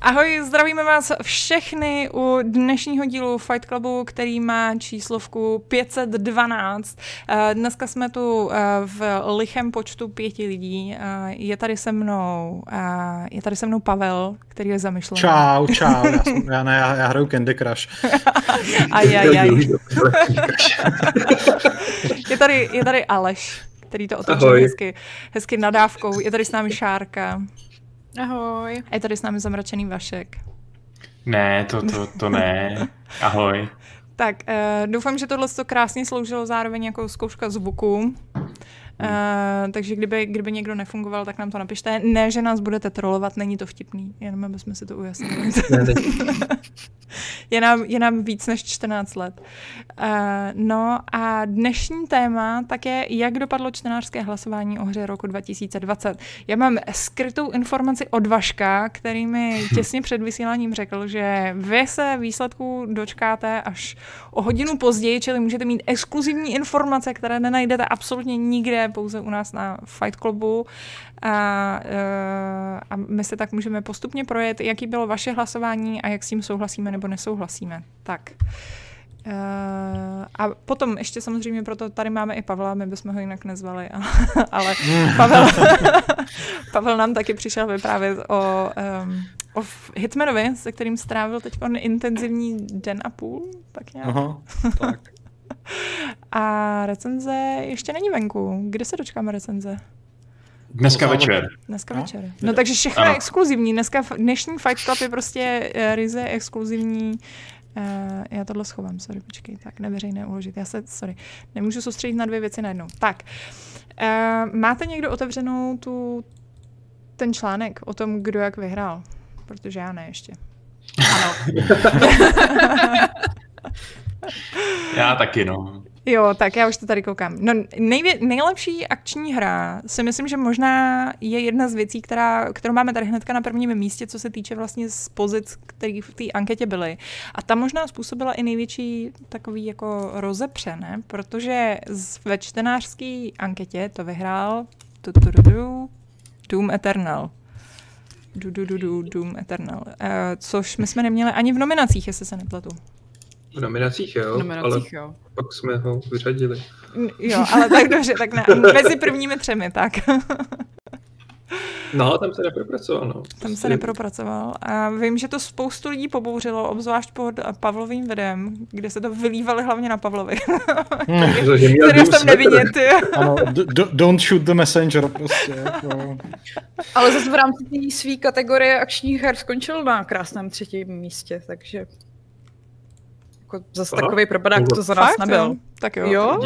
Ahoj, zdravíme vás všechny u dnešního dílu Fight Clubu, který má číslovku 512. Eh, dneska jsme tu eh, v lichem počtu pěti lidí. Eh, je tady se mnou, je tady se mnou Pavel, který je zamyšlený. Čau, čau, já, jsem, já ne, já, já hraju Candy Crush. aj, aj, aj. je, tady, je tady Aleš, který to otočil hezky, hezky nadávkou. Je tady s námi Šárka. Ahoj. A je tady s námi zamračený Vašek. Ne, to, to, to ne. Ahoj. tak, uh, doufám, že tohle to krásně sloužilo zároveň jako zkouška zvuku. Uh, takže kdyby, kdyby někdo nefungoval, tak nám to napište. Ne, že nás budete trolovat, není to vtipný, jenom aby jsme si to ujasnili. je, nám, je nám víc než 14 let. Uh, no a dnešní téma tak je, jak dopadlo čtenářské hlasování o hře roku 2020. Já mám skrytou informaci od Vaška, který mi těsně před vysíláním řekl, že vy se výsledků dočkáte až o hodinu později, čili můžete mít exkluzivní informace, které nenajdete absolutně nikde pouze u nás na Fight Clubu a, eh, a my se tak můžeme postupně projet, jaký bylo vaše hlasování a jak s tím souhlasíme nebo nesouhlasíme. Tak. Uh, a potom ještě samozřejmě proto tady máme i Pavla, my bychom ho jinak nezvali, ale Pavel, Pavel nám taky přišel vyprávět o, um, o Hitmanovi, se kterým strávil teď intenzivní den a půl, tak nějak. Aha, tak. A recenze ještě není venku. Kde se dočkáme recenze? Dneska večer. Dneska no? večer. No takže všechno ano. je exkluzivní. Dneska dnešní Fight Club je prostě uh, ryze exkluzivní. Uh, já tohle schovám, sorry, počkej, tak neveřejné uložit. Já se, sorry, nemůžu soustředit na dvě věci najednou. Tak, uh, máte někdo otevřenou tu, ten článek o tom, kdo jak vyhrál? Protože já ne ještě. Ano. Já taky, no. Jo, tak já už to tady koukám. No, nejvě, nejlepší akční hra si myslím, že možná je jedna z věcí, která, kterou máme tady hnedka na prvním místě, co se týče vlastně z pozic, které v té anketě byly. A ta možná způsobila i největší takový jako rozepře, ne? Protože ve čtenářské anketě to vyhrál tu, tu, tu, tu, Doom Eternal. Du, du, du, du, Doom Eternal. Uh, což my jsme neměli ani v nominacích, jestli se nepletu. V nominacích jo, v nominacích, ale jo. pak jsme ho vyřadili. Jo, ale tak dobře, tak ne, mezi prvními třemi, tak. No, tam se nepropracoval, no. Tam se nepropracoval. A vím, že to spoustu lidí pobouřilo, obzvlášť pod Pavlovým videem, kde se to vylívali hlavně na Pavlovi. Hmm. Který jsem nevidět. ano, don't shoot the messenger prostě. Jako. Ale zase v rámci té své kategorie akčních her skončil na krásném třetím místě, takže jako zase takový propadák to za nás Fakt, nebyl. Jo? Tak jo. jo?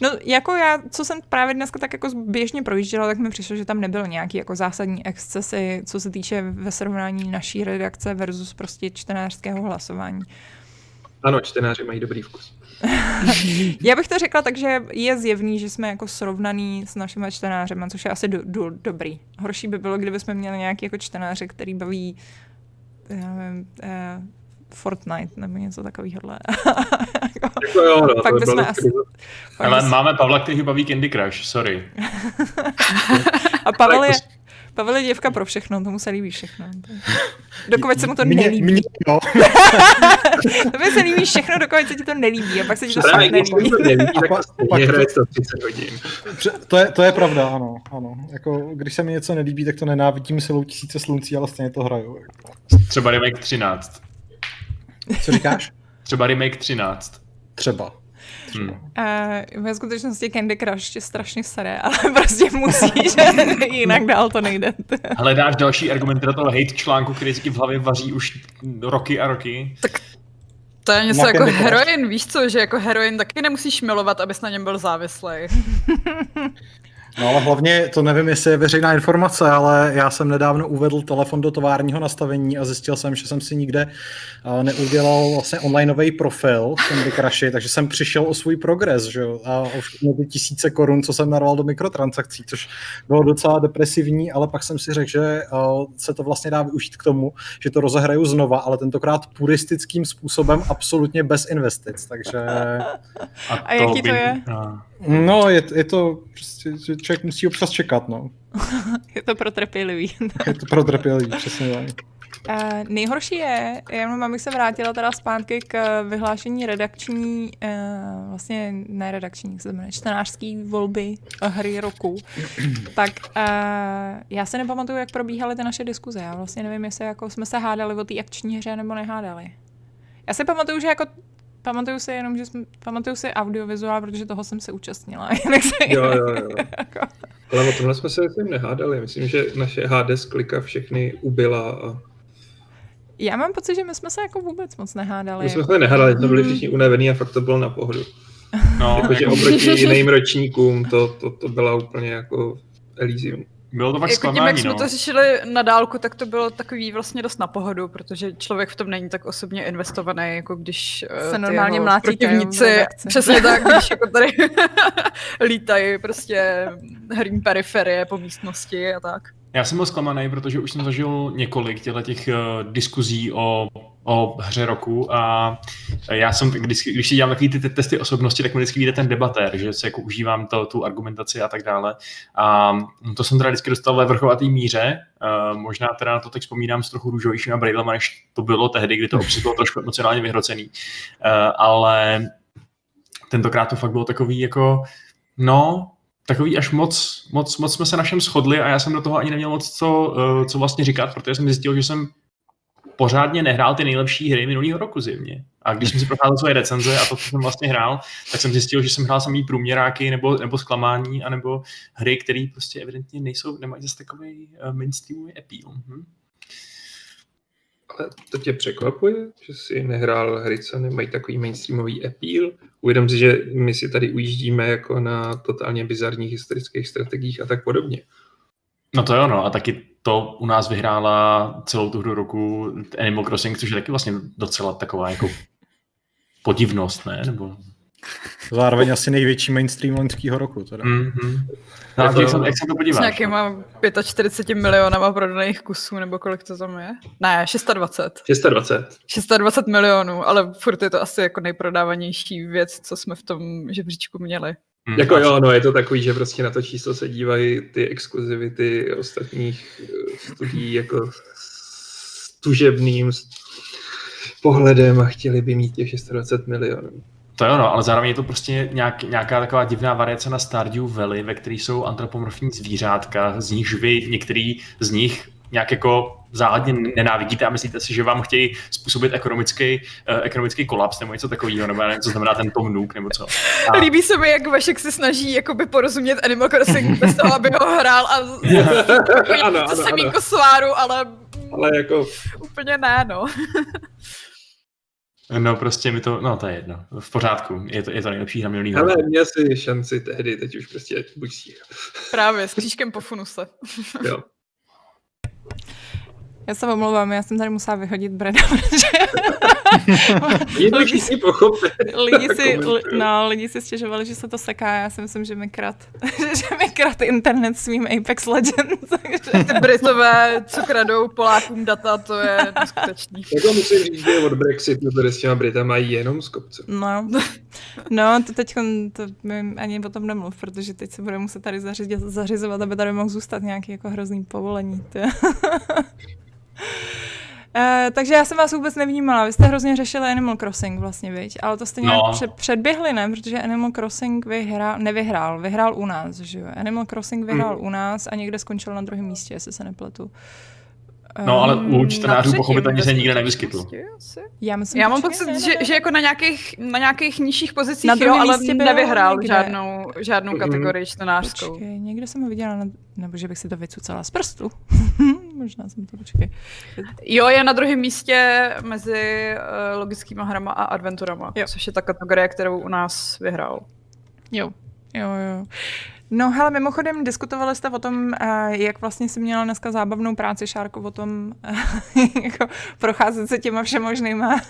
No jako já, co jsem právě dneska tak jako běžně projížděla, tak mi přišlo, že tam nebyl nějaký jako zásadní excesy, co se týče ve srovnání naší redakce versus prostě čtenářského hlasování. Ano, čtenáři mají dobrý vkus. já bych to řekla tak, že je zjevný, že jsme jako srovnaný s našimi čtenářemi, což je asi do, do, dobrý. Horší by bylo, kdyby jsme měli nějaký jako čtenáře, který baví já nevím, eh, Fortnite nebo něco takového. jako jo, no, pak bychom asi... Ale bys... máme Pavla, který baví Candy Crush, sorry. a Pavel je, Pavel je děvka pro všechno, tomu se líbí všechno. Dokud se mu to nelíbí. Mě, mě, no. Tobě se líbí všechno, dokud se ti to nelíbí a pak se ti to fakt nelíbí. nelíbí a pak, pak hraje 130 hodin. To je, to je pravda, ano. ano. Jako, když se mi něco nelíbí, tak to nenávidím silou tisíce sluncí, ale stejně to hraju. Třeba remake 13. Co říkáš? Třeba remake 13. Třeba. Hmm. Uh, ve skutečnosti Candy Crush je strašně staré, ale prostě musíš, jinak dál to nejde. Hledáš další argumenty do toho hate článku, který si v hlavě vaří už roky a roky? Tak to je něco na jako heroin, víš co, že jako heroin taky nemusíš milovat, abys na něm byl závislý. No ale hlavně, to nevím, jestli je veřejná informace, ale já jsem nedávno uvedl telefon do továrního nastavení a zjistil jsem, že jsem si nikde eh, neudělal vlastně onlineový profil v Crushi, takže jsem přišel o svůj progres, že jo, a o ty tisíce korun, co jsem narval do mikrotransakcí, což bylo docela depresivní, ale pak jsem si řekl, že eh, se to vlastně dá využít k tomu, že to rozehraju znova, ale tentokrát puristickým způsobem, absolutně bez investic, takže... A, a jaký to je? No, je, je to prostě, že člověk musí občas čekat, no. je to pro trpělivý. je to pro trpělivý, přesně tak. Uh, nejhorší je, jenom abych se vrátila teda zpátky k vyhlášení redakční, uh, vlastně ne redakční, jak se jmenuje, čtenářský volby hry roku. tak uh, já se nepamatuju, jak probíhaly ty naše diskuze. Já vlastně nevím, jestli jako jsme se hádali o té akční hře nebo nehádali. Já si pamatuju, že jako Pamatuju si jenom, že jsme, pamatuju si audiovizuál, protože toho jsem se účastnila. jo, jo, jo. Jako- Ale o tomhle jsme se s nehádali. Myslím, že naše Hades klika všechny ubila a já mám pocit, že my jsme se jako vůbec moc nehádali. My jsme se nehádali, jsme byli všichni unavený a fakt to bylo na pohodu. No, Jakože jako... oproti jiným ročníkům to, to, to byla úplně jako Elysium. Bylo to fakt jako zklamání, tím, jak jsme no. to řešili na dálku, tak to bylo takový vlastně dost na pohodu, protože člověk v tom není tak osobně investovaný, jako když eh, se normálně mlátí protivníci, přesně tak, když jako tady lítají prostě herní periferie po místnosti a tak. Já jsem byl zklamaný, protože už jsem zažil několik těchto těch uh, diskuzí o, o hře roku a já jsem, když, když si dělám takový ty testy osobnosti, tak mi vždycky vyjde ten debatér, že se jako užívám to, tu argumentaci a tak dále. A to jsem teda vždycky dostal ve vrchovatý míře, uh, možná teda na to teď vzpomínám s trochu růžovějšíma brýlema, než to bylo tehdy, kdy to bylo trošku emocionálně vyhrocený. Uh, ale tentokrát to fakt bylo takový jako, no, takový až moc, moc, moc jsme se našem shodli a já jsem do toho ani neměl moc co, uh, co vlastně říkat, protože jsem zjistil, že jsem pořádně nehrál ty nejlepší hry minulého roku zimně. A když jsem si procházel svoje recenze a to, co jsem vlastně hrál, tak jsem zjistil, že jsem hrál samý průměráky nebo, nebo zklamání, anebo hry, které prostě evidentně nejsou, nemají zase takový uh, mainstreamový appeal. Hm? Ale to tě překvapuje, že si nehrál hry, co nemají takový mainstreamový appeal? Uvědom si, že my si tady ujíždíme jako na totálně bizarních historických strategiích a tak podobně. No to jo, no. A taky to u nás vyhrála celou tu hru roku Animal Crossing, což je taky vlastně docela taková jako podivnost, ne? Nebo Zároveň asi největší mainstream loňského roku. Teda. Mm-hmm. No, jak, to, jak se to podíváš? S nějakýma 45 milionama prodaných kusů, nebo kolik to tam je? Ne, 620. 620. 620 milionů, ale furt je to asi jako nejprodávanější věc, co jsme v tom žebříčku měli. Hmm. Jako jo, no je to takový, že prostě na to číslo se dívají ty exkluzivity ostatních eh, studií jako s tužebným pohledem a chtěli by mít těch 620 milionů. To jo, no, ale zároveň je to prostě nějak, nějaká taková divná variace na Stardew Valley, ve které jsou antropomorfní zvířátka, z nichž vy některý z nich nějak jako záhadně nenávidíte a myslíte si, že vám chtějí způsobit ekonomický, uh, ekonomický kolaps nebo něco takového, nebo nevím, co znamená ten Tom Nook nebo co. A... Líbí se mi, jak Vašek se snaží jakoby porozumět Animal Crossing bez toho, aby ho hrál a ano, ano, semínko sváru, ale... Ale jako... Úplně ne, no. No prostě mi to, no to je jedno, v pořádku, je to, je to nejlepší hra minulý Ale měl si šanci tehdy, teď už prostě buď stíha. Právě, s křížkem po funuse. jo. Já se omlouvám, já jsem tady musela vyhodit Breda, protože... to všichni pochopili. Lidi si, no, lidi si stěžovali, že se to seká, já si myslím, že mi krat, že mi krat internet svým Apex Legends. Takže... Ty Britové, co kradou Polákům data, to je neskutečný. Jako musím říct, že od Brexitu tady s těma Brita mají jenom z kopce. No, no to teď to ani o tom nemluv, protože teď se bude muset tady zařizit, zařizovat, aby tady mohl zůstat nějaký jako hrozný povolení. Uh, takže já jsem vás vůbec nevnímala. Vy jste hrozně řešili Animal Crossing vlastně, viď? Ale to jste nějak no. před, předběhli, ne? Protože Animal Crossing vyhrál, nevyhrál, vyhrál u nás, že jo? Animal Crossing vyhrál mm. u nás a někde skončil na druhém místě, jestli se nepletu. No, ale u ehm, čtenářů pochopitelně se nikde nevyskytl. Já, myslím, Já mám pocit, ne, že, že jako na nějakých, na nějakých nižších pozicích, na jo, ale nevyhrál někde. žádnou, žádnou mm. kategorii čtenářskou. Počkej, někde jsem ho viděla, na, nebo že bych si to vycucala z prstu. Možná jsem to, počkej. Jo, je na druhém místě mezi uh, logickými hrama a adventurama, jo. což je ta kategorie, kterou u nás vyhrál. Jo, jo, jo. No hele, mimochodem diskutovali jste o tom, eh, jak vlastně si měla dneska zábavnou práci, Šárko, o tom eh, jako procházet se těma všemožnýma.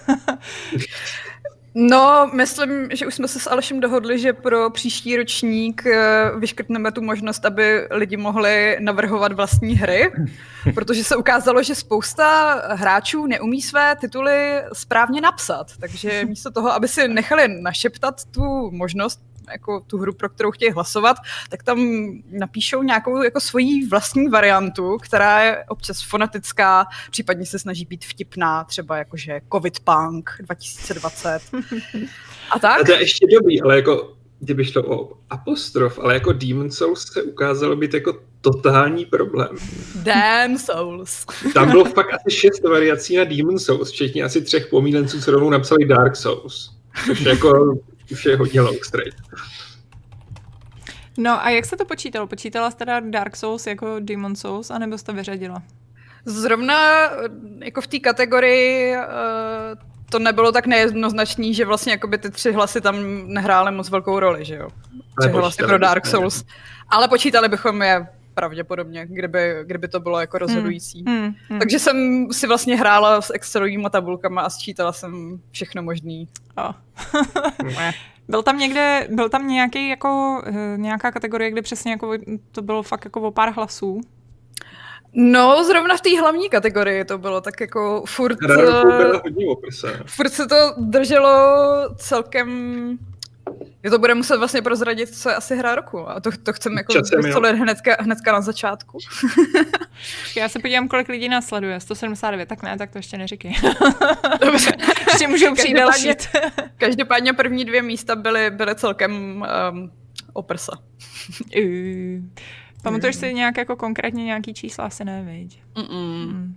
No, myslím, že už jsme se s Alešem dohodli, že pro příští ročník eh, vyškrtneme tu možnost, aby lidi mohli navrhovat vlastní hry, protože se ukázalo, že spousta hráčů neumí své tituly správně napsat. Takže místo toho, aby si nechali našeptat tu možnost jako tu hru, pro kterou chtějí hlasovat, tak tam napíšou nějakou jako svoji vlastní variantu, která je občas fonetická, případně se snaží být vtipná, třeba jakože Covid Punk 2020. A tak? A to je ještě dobrý, ale jako kdyby šlo o apostrof, ale jako Demon Souls se ukázalo být jako totální problém. Damn Souls. Tam bylo fakt asi šest variací na Demon Souls, včetně asi třech pomílenců, co rovnou napsali Dark Souls. Což jako už je hodně long straight. No a jak se to počítalo? Počítala jste teda Dark Souls jako Demon Souls, anebo jste vyřadila? Zrovna jako v té kategorii uh, to nebylo tak nejednoznačný, že vlastně jakoby ty tři hlasy tam nehrály moc velkou roli, že jo? Tři hlasy pro Dark Souls. Ale počítali bychom je pravděpodobně, kdyby, kdyby to bylo jako rozhodující. Hmm, hmm, hmm. Takže jsem si vlastně hrála s Excelovými tabulkama a sčítala jsem všechno možný. Oh. byl tam někde, byl tam nějaký jako, eh, nějaká kategorie, kde přesně jako to bylo fakt jako o pár hlasů? No, zrovna v té hlavní kategorii to bylo tak jako furt... Hodně oprse. Furt se to drželo celkem... Je to bude muset vlastně prozradit, co je asi hra roku. A to, to chceme jako vystolit hnedka, hnedka na začátku. Já se podívám, kolik lidí nás sleduje. 179, tak ne, tak to ještě neříkej. Dobře. ještě můžou přijít další. Každopádně první dvě místa byly, byly celkem um, oprsa. Pamatuješ si nějak jako konkrétně nějaký čísla? Asi ne, viď? Mm.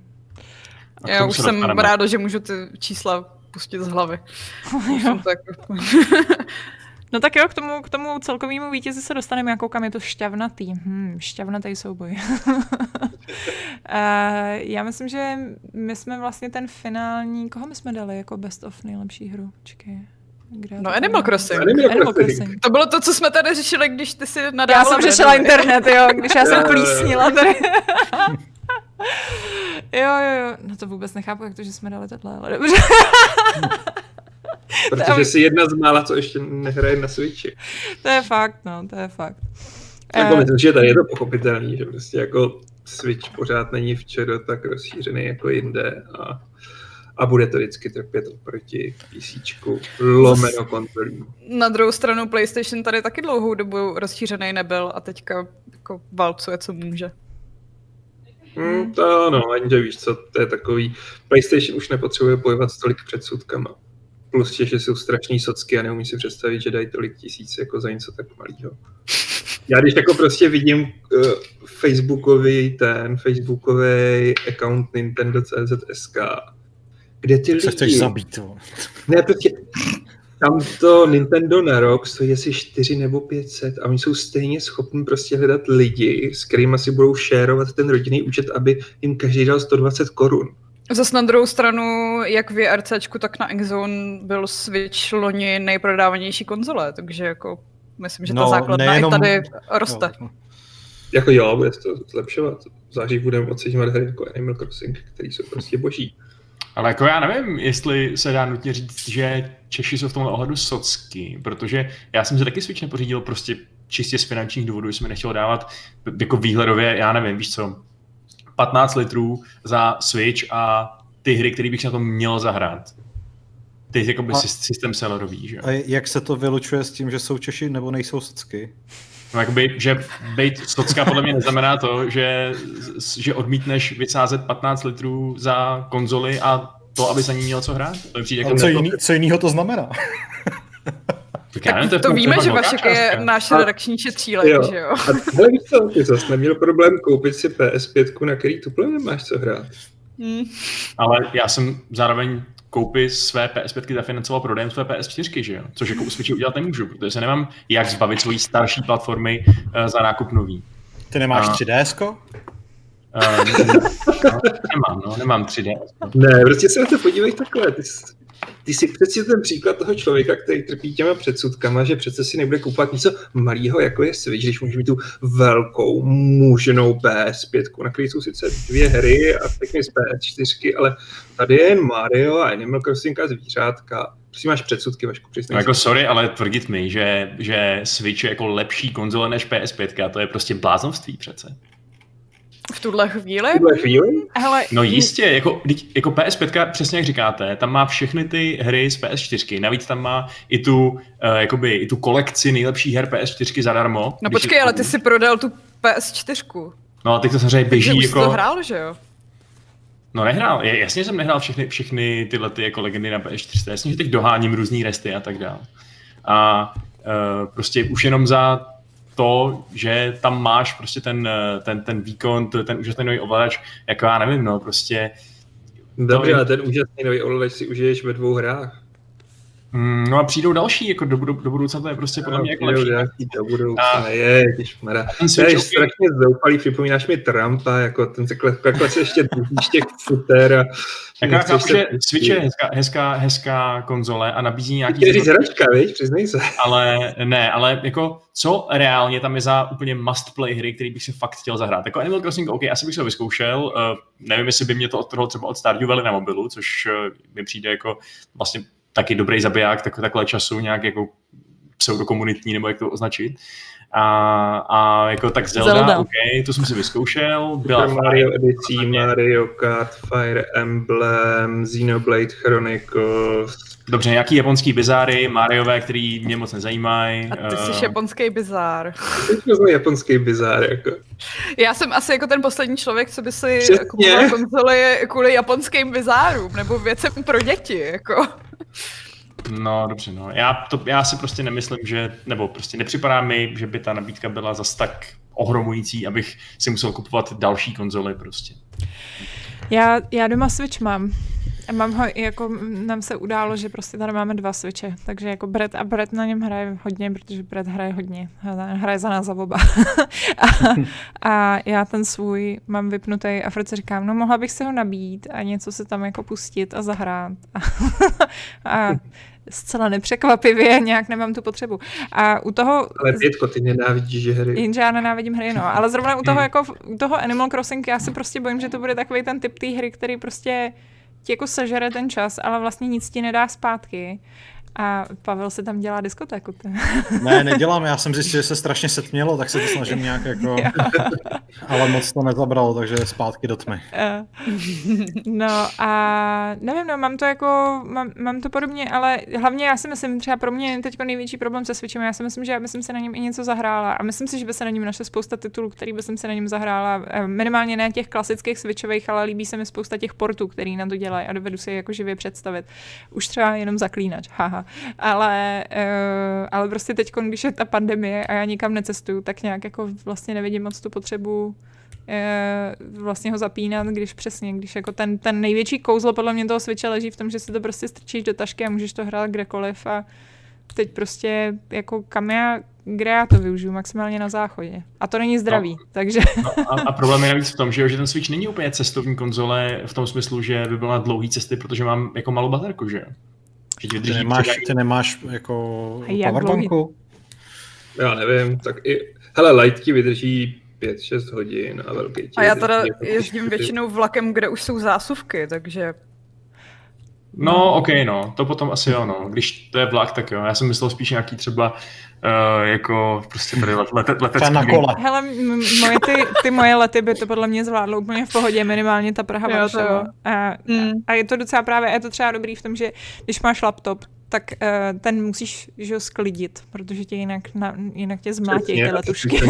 Já už jsem dostaneme. ráda, že můžu ty čísla pustit z hlavy. tak... no tak jo, k tomu, k tomu celkovému vítězi se dostaneme, jako kam je to šťavnatý. Hmm, šťavnatý souboj. uh, já myslím, že my jsme vlastně ten finální, koho my jsme dali jako best of nejlepší hru? Čekaj. Kde no Animal Crossing. Animal, Animal Crossing. To bylo to, co jsme tady řešili, když ty si nadávala. Já jsem řešila internet, jo, když já jsem plísnila tady. jo, jo, jo. No to vůbec nechápu, jak to, že jsme dali tohle, ale dobře. Protože jsi jedna z mála, co ještě nehraje na Switchi. To je fakt, no, to je fakt. Jako uh, myslím, že tady je to pochopitelný, že prostě jako Switch pořád není včera tak rozšířený jako jinde a a bude to vždycky trpět oproti PC, lomeno kontrolím. Na druhou stranu PlayStation tady taky dlouhou dobu rozšířený nebyl a teďka jako válcuje, co může. Hmm, to ano, jenže víš co, to je takový, PlayStation už nepotřebuje bojovat s tolik předsudkama. Plus že jsou strašný socky a neumí si představit, že dají tolik tisíc jako za něco tak malého. Já když jako prostě vidím uh, Facebookový ten, Facebookový account Nintendo CZSK kde ty lidi... Se chceš zabít, to. Ne, prostě tam to Nintendo na rok stojí asi 4 nebo 500 a oni jsou stejně schopni prostě hledat lidi, s kterými si budou šérovat ten rodinný účet, aby jim každý dal 120 korun. Zas na druhou stranu, jak v RCčku, tak na Xzone byl Switch loni nejprodávanější konzole, takže jako myslím, že ta no, základna nejenom... i tady roste. No. Jako jo, bude to zlepšovat. V září budeme oceňovat hry jako Animal Crossing, které jsou prostě boží. Ale jako já nevím, jestli se dá nutně říct, že Češi jsou v tomhle ohledu socky, protože já jsem si taky Switch nepořídil prostě čistě z finančních důvodů, jsem nechtěl dávat jako výhledově, já nevím, víš co, 15 litrů za Switch a ty hry, které bych na tom měl zahrát. Ty jakoby a, systém sellerový, že? A jak se to vylučuje s tím, že jsou Češi nebo nejsou socky? No, jakoby, že být socka podle mě neznamená to, že, že odmítneš vysázet 15 litrů za konzoli a to, aby za ní měl co hrát. To přijde jako co, jiný, co jiného to znamená? Tak, já nevím, to, to víme, že Vašek je náš redakční šetřílek, že jo? A tohle víš co, ty zase neměl problém koupit si PS5, na který tuple nemáš co hrát. Hmm. Ale já jsem zároveň koupy své PS5 zafinancoval prodejem své PS4, že jo? Což jako u Switchi udělat nemůžu, protože se nemám jak zbavit svojí starší platformy uh, za nákup nový. Ty nemáš uh, 3DS? Uh, no, nemám, no, nemám 3D. Ne, prostě se na to podívej takhle. Ty, ty si přeci ten příklad toho člověka, který trpí těma předsudkama, že přece si nebude kupovat něco malého, jako je Switch, když může mít tu velkou mužnou PS5, na který jsou sice dvě hry a pěkně z PS4, ale tady je jen Mario a Animal Crossing a zvířátka. Prostě máš předsudky, Vašku, no jako sorry, ale tvrdit mi, že, že Switch je jako lepší konzole než PS5, to je prostě bláznovství přece. V tuhle chvíli? V tuhle chvíli? Hele, No jistě, jako, jako PS5, přesně jak říkáte, tam má všechny ty hry z PS4, navíc tam má i tu, uh, jakoby, i tu kolekci nejlepších her PS4 zadarmo. No počkej, je- ale ty si prodal tu PS4. No a teď to samozřejmě Takže běží už jsi jako... to hrál, že jo? No nehrál, je- jasně jsem nehrál všechny, všechny tyhle ty jako legendy na PS4, jasně, že teď doháním různý resty a tak dále. A uh, prostě už jenom za to, že tam máš prostě ten, eh, ten, ten výkon, ten úžasný nový ovladač, jako já nevím, no prostě, Dobře, ale ten úžasný nový ovladač si užiješ ve dvou hrách. Mm, no a přijdou další, jako do, do, do budoucna to je prostě podle mě jako lepší. nějaký do budoucna, A- je, ježišmarja. Ten To je strašně zoufalý, připomínáš mi Trumpa, jako ten se takhle se ještě držíš těch futer a jako já chápu, že. Switch je hezká, hezká, hezká konzole a nabízí nějaký Chtěl říct hračka, viď? Přiznej se. ale ne, ale jako co reálně tam je za úplně must play hry, který bych si fakt chtěl zahrát. Jako Animal Crossing, OK, asi bych se ho vyzkoušel, uh, nevím, jestli by mě to odtrhlo třeba od Stardew Valley na mobilu, což uh, mi přijde jako vlastně taky dobrý zabiják tak, takhle času, nějak jako pseudokomunitní, nebo jak to označit. A, a jako tak Zelda, Zelda. OK, to jsem si vyzkoušel, byla Super Mario edicí, Mario Kart, Fire Emblem, Xenoblade Chronicles. Dobře, nějaký japonský bizáry, Mariové, který mě moc nezajímají. A ty jsi japonský bizár. Teď jsme japonský bizár, jako. Já jsem asi jako ten poslední člověk, co by si Přesně. kupoval konzoli kvůli japonským bizárům, nebo věcem pro děti, jako. No, dobře, no. Já, to, já si prostě nemyslím, že, nebo prostě nepřipadá mi, že by ta nabídka byla zas tak ohromující, abych si musel kupovat další konzoly prostě. Já, já doma Switch mám. Mám ho, jako nám se událo, že prostě tady máme dva Switche, takže jako Brett a Brett na něm hraje hodně, protože Brett hraje hodně, hraje za nás za oba. a, a, já ten svůj mám vypnutý a si říkám, no mohla bych si ho nabít a něco se tam jako pustit a zahrát. A, a zcela nepřekvapivě nějak nemám tu potřebu. A u toho... Ale Pětko, ty nenávidíš hry. Jenže já nenávidím hry, no. Ale zrovna u toho, jako, u toho Animal Crossing já se prostě bojím, že to bude takový ten typ té hry, který prostě ti jako sežere ten čas, ale vlastně nic ti nedá zpátky. A Pavel se tam dělá diskotéku. Ne, nedělám, já jsem zjistil, že se strašně setmělo, tak se to snažím nějak jako... Ale moc to nezabralo, takže zpátky do tmy. Eh, no a nevím, no, mám to jako, mám, mám to podobně, ale hlavně já si myslím, třeba pro mě je teď největší problém se Switchem, já si myslím, že já bych se na něm i něco zahrála a myslím si, že by se na něm našla spousta titulů, který by se na něm zahrála, eh, minimálně ne těch klasických Switchových, ale líbí se mi spousta těch portů, který na to dělají a dovedu si je jako živě představit. Už třeba jenom zaklínač, haha. Ale, uh, ale prostě teď, když je ta pandemie a já nikam necestuju, tak nějak jako vlastně nevidím moc tu potřebu eh, vlastně ho zapínat, když přesně, když jako ten, ten největší kouzlo podle mě toho Switche leží v tom, že si to prostě strčíš do tašky a můžeš to hrát kdekoliv a teď prostě jako kam já, kde já to využiju, maximálně na záchodě. A to není zdravý, no. takže... No a, a problém je navíc v tom, že, jo, že ten Switch není úplně cestovní konzole v tom smyslu, že by byl na dlouhé cesty, protože mám jako malou baterku, že jo? Že ti Ty vydrží nemáš, třeba- ty nemáš jako powerbanku? Já nevím, tak i... Hele, light ti vydrží 5-6 hodin a velký ti A já vydrží teda jako jezdím většinou vlakem, kde už jsou zásuvky, takže No, ok, no, to potom asi jo, no. Když to je vlak, tak jo. Já jsem myslel spíš nějaký třeba uh, jako prostě tady let, letecký. na kole. Hele, m- moje ty, ty moje lety by to podle mě zvládlo úplně v pohodě, minimálně ta Praha Jo, to. A, Mm. a je to docela právě, je to třeba dobrý v tom, že když máš laptop, tak uh, ten musíš že ho sklidit, protože tě jinak, na, jinak tě zmlátí ty letušky.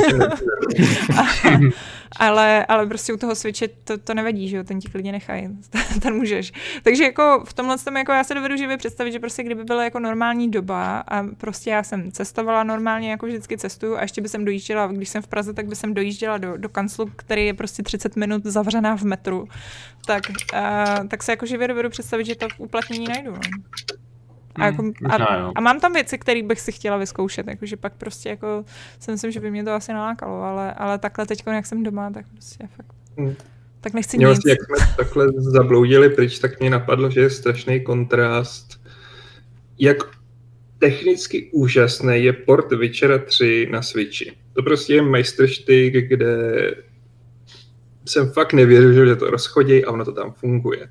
ale, ale prostě u toho Switche to, to nevadí, že jo, ten ti klidně nechají, ten můžeš. Takže jako v tomhle tom jako já se dovedu živě představit, že prostě kdyby byla jako normální doba a prostě já jsem cestovala normálně, jako vždycky cestuju a ještě by jsem dojížděla, když jsem v Praze, tak by jsem dojížděla do, do kanclu, který je prostě 30 minut zavřená v metru, tak, uh, tak se jako živě dovedu představit, že to uplatnění najdu. No. A, jako, Hmm, možná a, a, mám tam věci, které bych si chtěla vyzkoušet, jakože pak prostě jako si myslím, že by mě to asi nalákalo, ale, ale takhle teď, jak jsem doma, tak prostě fakt. Hmm. Tak nechci Mě nic. vlastně, jak jsme takhle zabloudili pryč, tak mě napadlo, že je strašný kontrast, jak technicky úžasný je port Witchera 3 na Switchi. To prostě je majstrštyk, kde jsem fakt nevěřil, že to rozchodí a ono to tam funguje.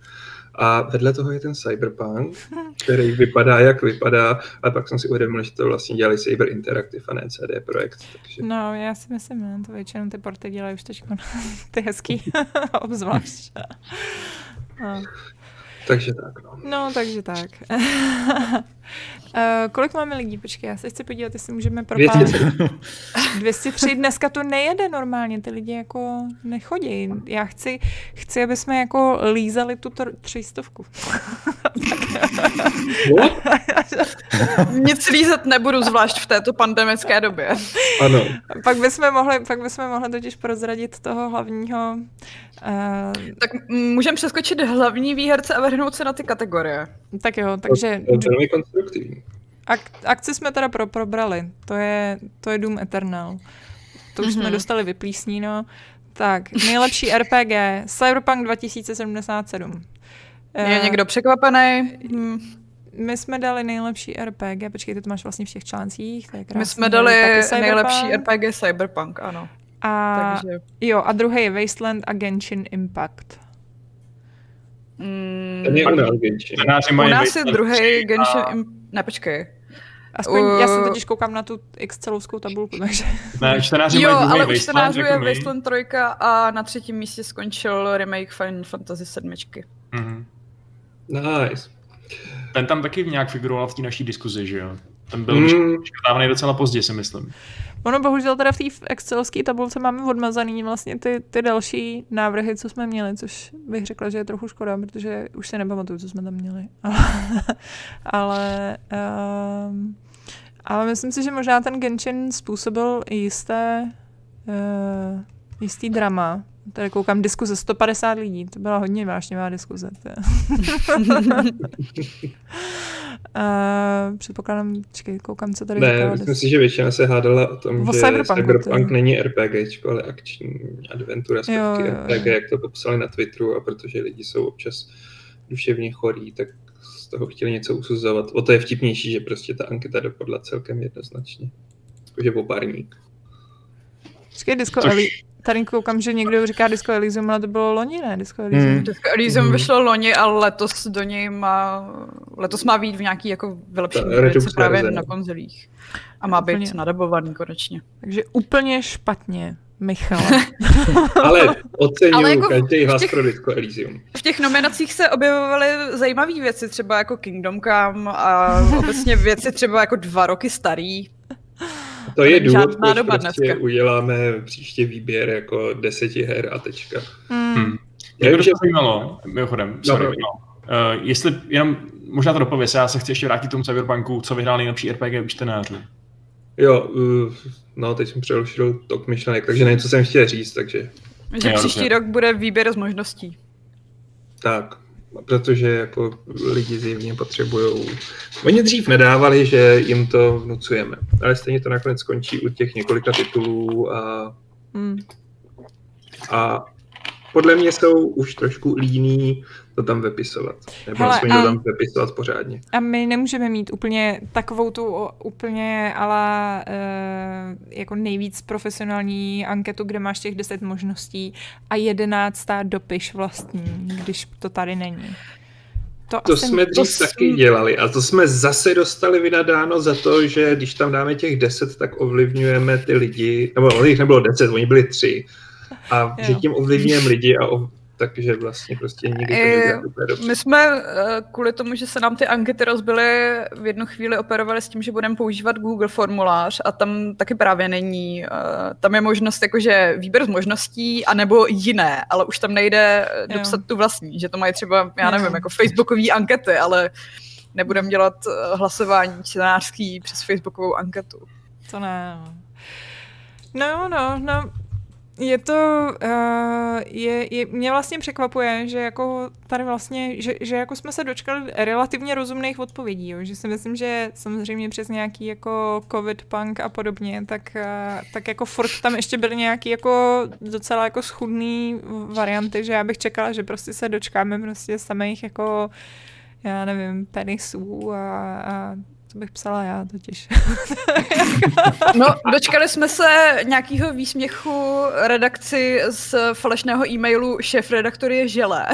A vedle toho je ten Cyberpunk, který vypadá, jak vypadá, a pak jsem si uvědomil, že to vlastně dělali Cyber Interactive a ne CD Projekt. Takže... No, já si myslím, ne, to většinou ty porty dělají už teď ty hezký, obzvlášť. No. Takže tak, no. No, takže tak. Uh, kolik máme lidí? Počkej, já se chci podívat, jestli můžeme propálit. 203. 203. Dneska to nejede normálně, ty lidi jako nechodí. Já chci, chci aby jsme jako lízali tu třistovku. Nic lízat nebudu, zvlášť v této pandemické době. Ano. Pak bychom mohli, pak bychom mohli totiž prozradit toho hlavního. Uh... Tak můžeme přeskočit hlavní výherce a vrhnout se na ty kategorie. Tak jo, takže... To, to konstruktivní. Ak- akci jsme teda pro, probrali. To je, to je Doom Eternal. To už mm-hmm. jsme mhm. dostali vyplísníno. Tak, nejlepší RPG, Cyberpunk 2077. Je uh, někdo překvapený? Hmm. My jsme dali nejlepší RPG, počkejte, to máš vlastně v těch článcích, to je krásný. My jsme dali nejlepší RPG Cyberpunk, ano. A, Takže... Jo, a druhý je Wasteland a Genshin Impact. Mm, Ten je u nás Genshin. U nás je druhý Genshin Impact. Ne, počkej. Aspoň uh, já se totiž koukám na tu excelovskou tabulku, takže... Ne, čtenáři jo, ale u čtenářů je Wasteland 3 a na třetím místě skončil remake Final Fantasy 7. Mm-hmm. Nice. Ten tam taky nějak figuroval v té naší diskuzi, že jo? Ten byl mm. docela pozdě, si myslím. Ono bohužel teda v té excelovské tabulce máme odmazaný vlastně ty, ty další návrhy, co jsme měli, což bych řekla, že je trochu škoda, protože už se nepamatuju, co jsme tam měli. ale, um, ale myslím si, že možná ten Genshin způsobil jisté, uh, jistý drama. Tady koukám diskuze 150 lidí, to byla hodně vášnivá diskuze. Uh, předpokládám, čekej, koukám, co tady Ne, říkala. myslím si, že většina se hádala o tom, o že Cyberpunk, Cyberpunk není RPG, ale akční adventura, jo, RPG, jak to popsali na Twitteru a protože lidi jsou občas duševně chorí, tak z toho chtěli něco usuzovat. O to je vtipnější, že prostě ta anketa dopadla celkem jednoznačně. Jakože popárník. Počkej, Disco Což... Tady koukám, že někdo říká Disco Elysium, ale to bylo loni, ne? Disco Elysium. Hmm. Disco Elysium hmm. vyšlo loni, ale letos do něj má, letos má být v nějaký jako vylepšení věci právě na konzolích. A má být úplně. nadabovaný konečně. Takže úplně špatně. Michal. Ale oceňuju Ale jako každý hlas těch, pro Disco Elysium. V těch nominacích se objevovaly zajímavé věci, třeba jako Kingdom Come a obecně věci třeba jako dva roky starý. To je důvod, proč doba prostě dneska. uděláme příště výběr jako deseti her a tečka. Hmm. Hmm. Mě by to zajímalo, mimochodem, sorry, no. Uh, jestli jenom, možná to dopověs, já se chci ještě vrátit k tomu Cyberpunku, co vyhrál nejlepší RPG u čtenářů. Jo, uh, no teď jsem přerušil tok myšlenek, takže nevím, co jsem chtěl říct, takže... Že jo, příští rok bude výběr z možností. Tak, protože jako lidi zjevně potřebují. Oni dřív nedávali, že jim to vnucujeme, ale stejně to nakonec skončí u těch několika titulů a, hmm. a podle mě jsou už trošku líní to tam vypisovat. Nebo Hele, aspoň to tam vypisovat pořádně. A my nemůžeme mít úplně takovou tu úplně ale uh, jako nejvíc profesionální anketu, kde máš těch deset možností a jedenáctá dopiš vlastní, když to tady není. To, to jsme dřív to taky dělali a to jsme zase dostali vynadáno za to, že když tam dáme těch deset, tak ovlivňujeme ty lidi, nebo jich nebylo deset, oni byli tři, a jo. že tím ovlivňujeme lidi a ov, takže vlastně prostě nikdy to My jsme eh, kvůli tomu, že se nám ty ankety rozbily, v jednu chvíli operovali s tím, že budeme používat Google formulář a tam taky právě není, eh, tam je možnost jakože výběr z možností anebo jiné, ale už tam nejde dopsat jo. tu vlastní, že to mají třeba, já nevím, jo. jako facebookové ankety, ale nebudeme dělat eh, hlasování čtenářský přes facebookovou anketu. To ne. No, no, no, je to, uh, je, je, mě vlastně překvapuje, že jako tady vlastně, že, že jako jsme se dočkali relativně rozumných odpovědí, jo? že si myslím, že samozřejmě přes nějaký jako covid punk a podobně, tak, uh, tak jako furt tam ještě byly nějaký jako docela jako schudný varianty, že já bych čekala, že prostě se dočkáme prostě samých jako já nevím, penisů a, a to bych psala já totiž. no, dočkali jsme se nějakého výsměchu redakci z falešného e-mailu šéf redaktor je želé.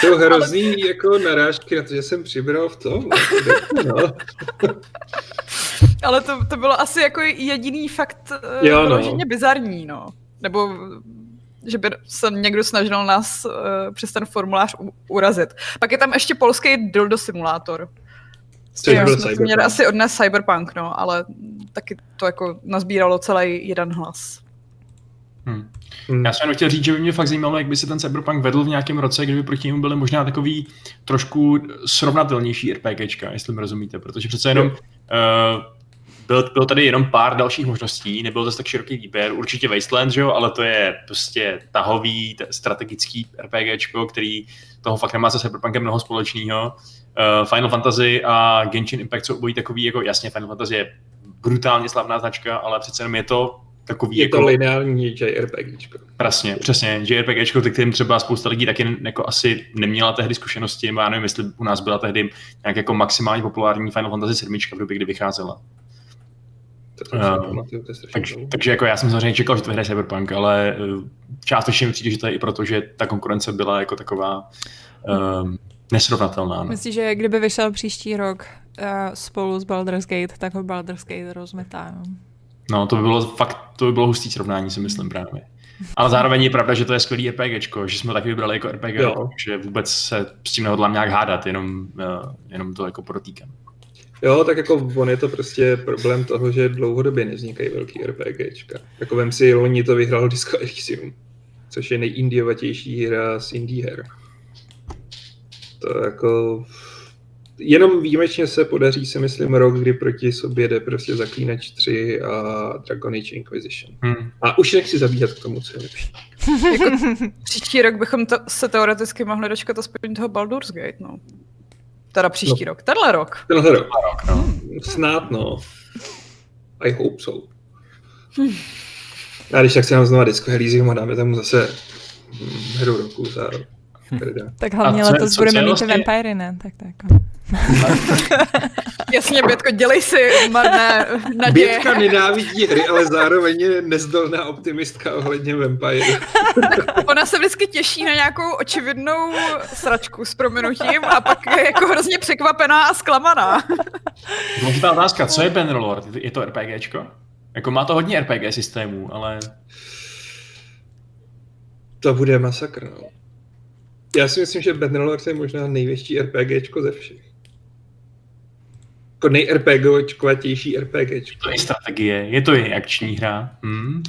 To hrozný jako narážky na to, že jsem přibral v tom. No. Ale to, to bylo asi jako jediný fakt eh, Jo, no. bizarní, no. Nebo že by se někdo snažil nás uh, přes ten formulář u- urazit. Pak je tam ještě polský dildo simulátor. Což Jo, byl Cyberpunk. měli asi odnes Cyberpunk, no, ale taky to jako nazbíralo celý jeden hlas. Hm. Hmm. Já jsem jenom chtěl říct, že by mě fakt zajímalo, jak by se ten Cyberpunk vedl v nějakém roce, kdyby proti němu byly možná takový trošku srovnatelnější RPGčka, jestli mi rozumíte, protože přece jenom uh, byl, byl tady jenom pár dalších možností, nebyl to tak široký výběr, určitě Wasteland, že jo, ale to je prostě tahový, t- strategický RPGčko, který toho fakt nemá se Cyberpunkem mnoho společného. Uh, Final Fantasy a Genshin Impact jsou obojí takový, jako jasně, Final Fantasy je brutálně slavná značka, ale přece jenom je to takový Je jako... to lineární JRPGčko. Přesně, přesně. JRPGčko, ty kterým třeba spousta lidí taky jako asi neměla tehdy zkušenosti, já nevím, jestli u nás byla tehdy nějak jako maximálně populární Final Fantasy 7 v době, kdy vycházela. Eh, strašně Takže, takže jako já jsem samozřejmě čekal, že to vyhraje Cyberpunk, ale uh, částečně mi přijde, že to je i proto, že ta konkurence byla jako taková um, nesrovnatelná. No. Myslím, že kdyby vyšel příští rok uh, spolu s Baldur's Gate, tak ho Baldur's Gate rozmetá. No. no, to by bylo fakt, to by bylo hustý srovnání, si myslím právě. Ale zároveň je pravda, že to je skvělý RPGčko, že jsme taky vybrali jako RPG, Jo. že vůbec se s tím nehodlám nějak hádat, jenom, uh, jenom to jako podotýkám. Jo, tak jako on je to prostě problém toho, že dlouhodobě nevznikají velký RPGčka. Jako vem si, loni to vyhrál Disco Elysium, což je nejindiovatější hra z indie her. To jako... Jenom výjimečně se podaří, si myslím, rok, kdy proti sobě jde prostě Zaklínač 3 a Dragon Age Inquisition. Hmm. A už nechci zabíhat k tomu, co je lepší. Jako příští rok bychom to, se teoreticky mohli dočkat aspoň toho Baldur's Gate, no. Teda příští rok. Tenhle rok. Tenhle rok. No. Snad, no. I hope so. A když tak se nám znova Disco Elysium a dáme tam zase hm, hru roku za rok. Tak hlavně co letos co- budeme mít vlastně- ty vampiry, ne? Tak to jako... Jasně, Bětko, dělej si marné naděje. Bětka nenávidí hry, ale zároveň je nezdolná optimistka ohledně Vampire. Ona se vždycky těší na nějakou očividnou sračku s prominutím a pak je jako hrozně překvapená a zklamaná. Důležitá otázka, co je Bannerlord? Je to RPGčko? Jako má to hodně RPG systémů, ale To bude masakr, no. Já si myslím, že Bannerlord je možná největší RPGčko ze všech. Jako nej-RPGovatější RPGčko. to je strategie, je to i akční hra. Hmm.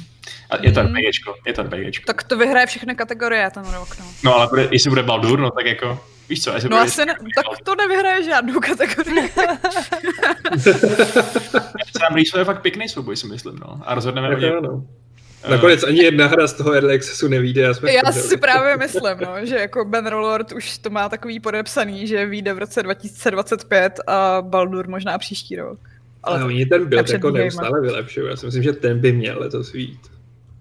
A je to Hmm. RPGčko, je to RPGčko. Tak to vyhraje všechny kategorie ten rok, no. No ale bude, jestli bude Baldur, no tak jako, víš co, jestli No bude, asi ne, tak to nevyhraje žádnou kategorii. se nám rýsuje fakt pěkný souboj, si myslím, no. A rozhodneme o něm. ano. Nakonec ani jedna hra z toho Early Accessu nevíde. A jsme Já si právě myslím, no, že jako Bannerlord už to má takový podepsaný, že vyjde v roce 2025 a Baldur možná příští rok. Ale Ale oni ten build jako neustále vylepšují. Já si myslím, že ten by měl letos vít.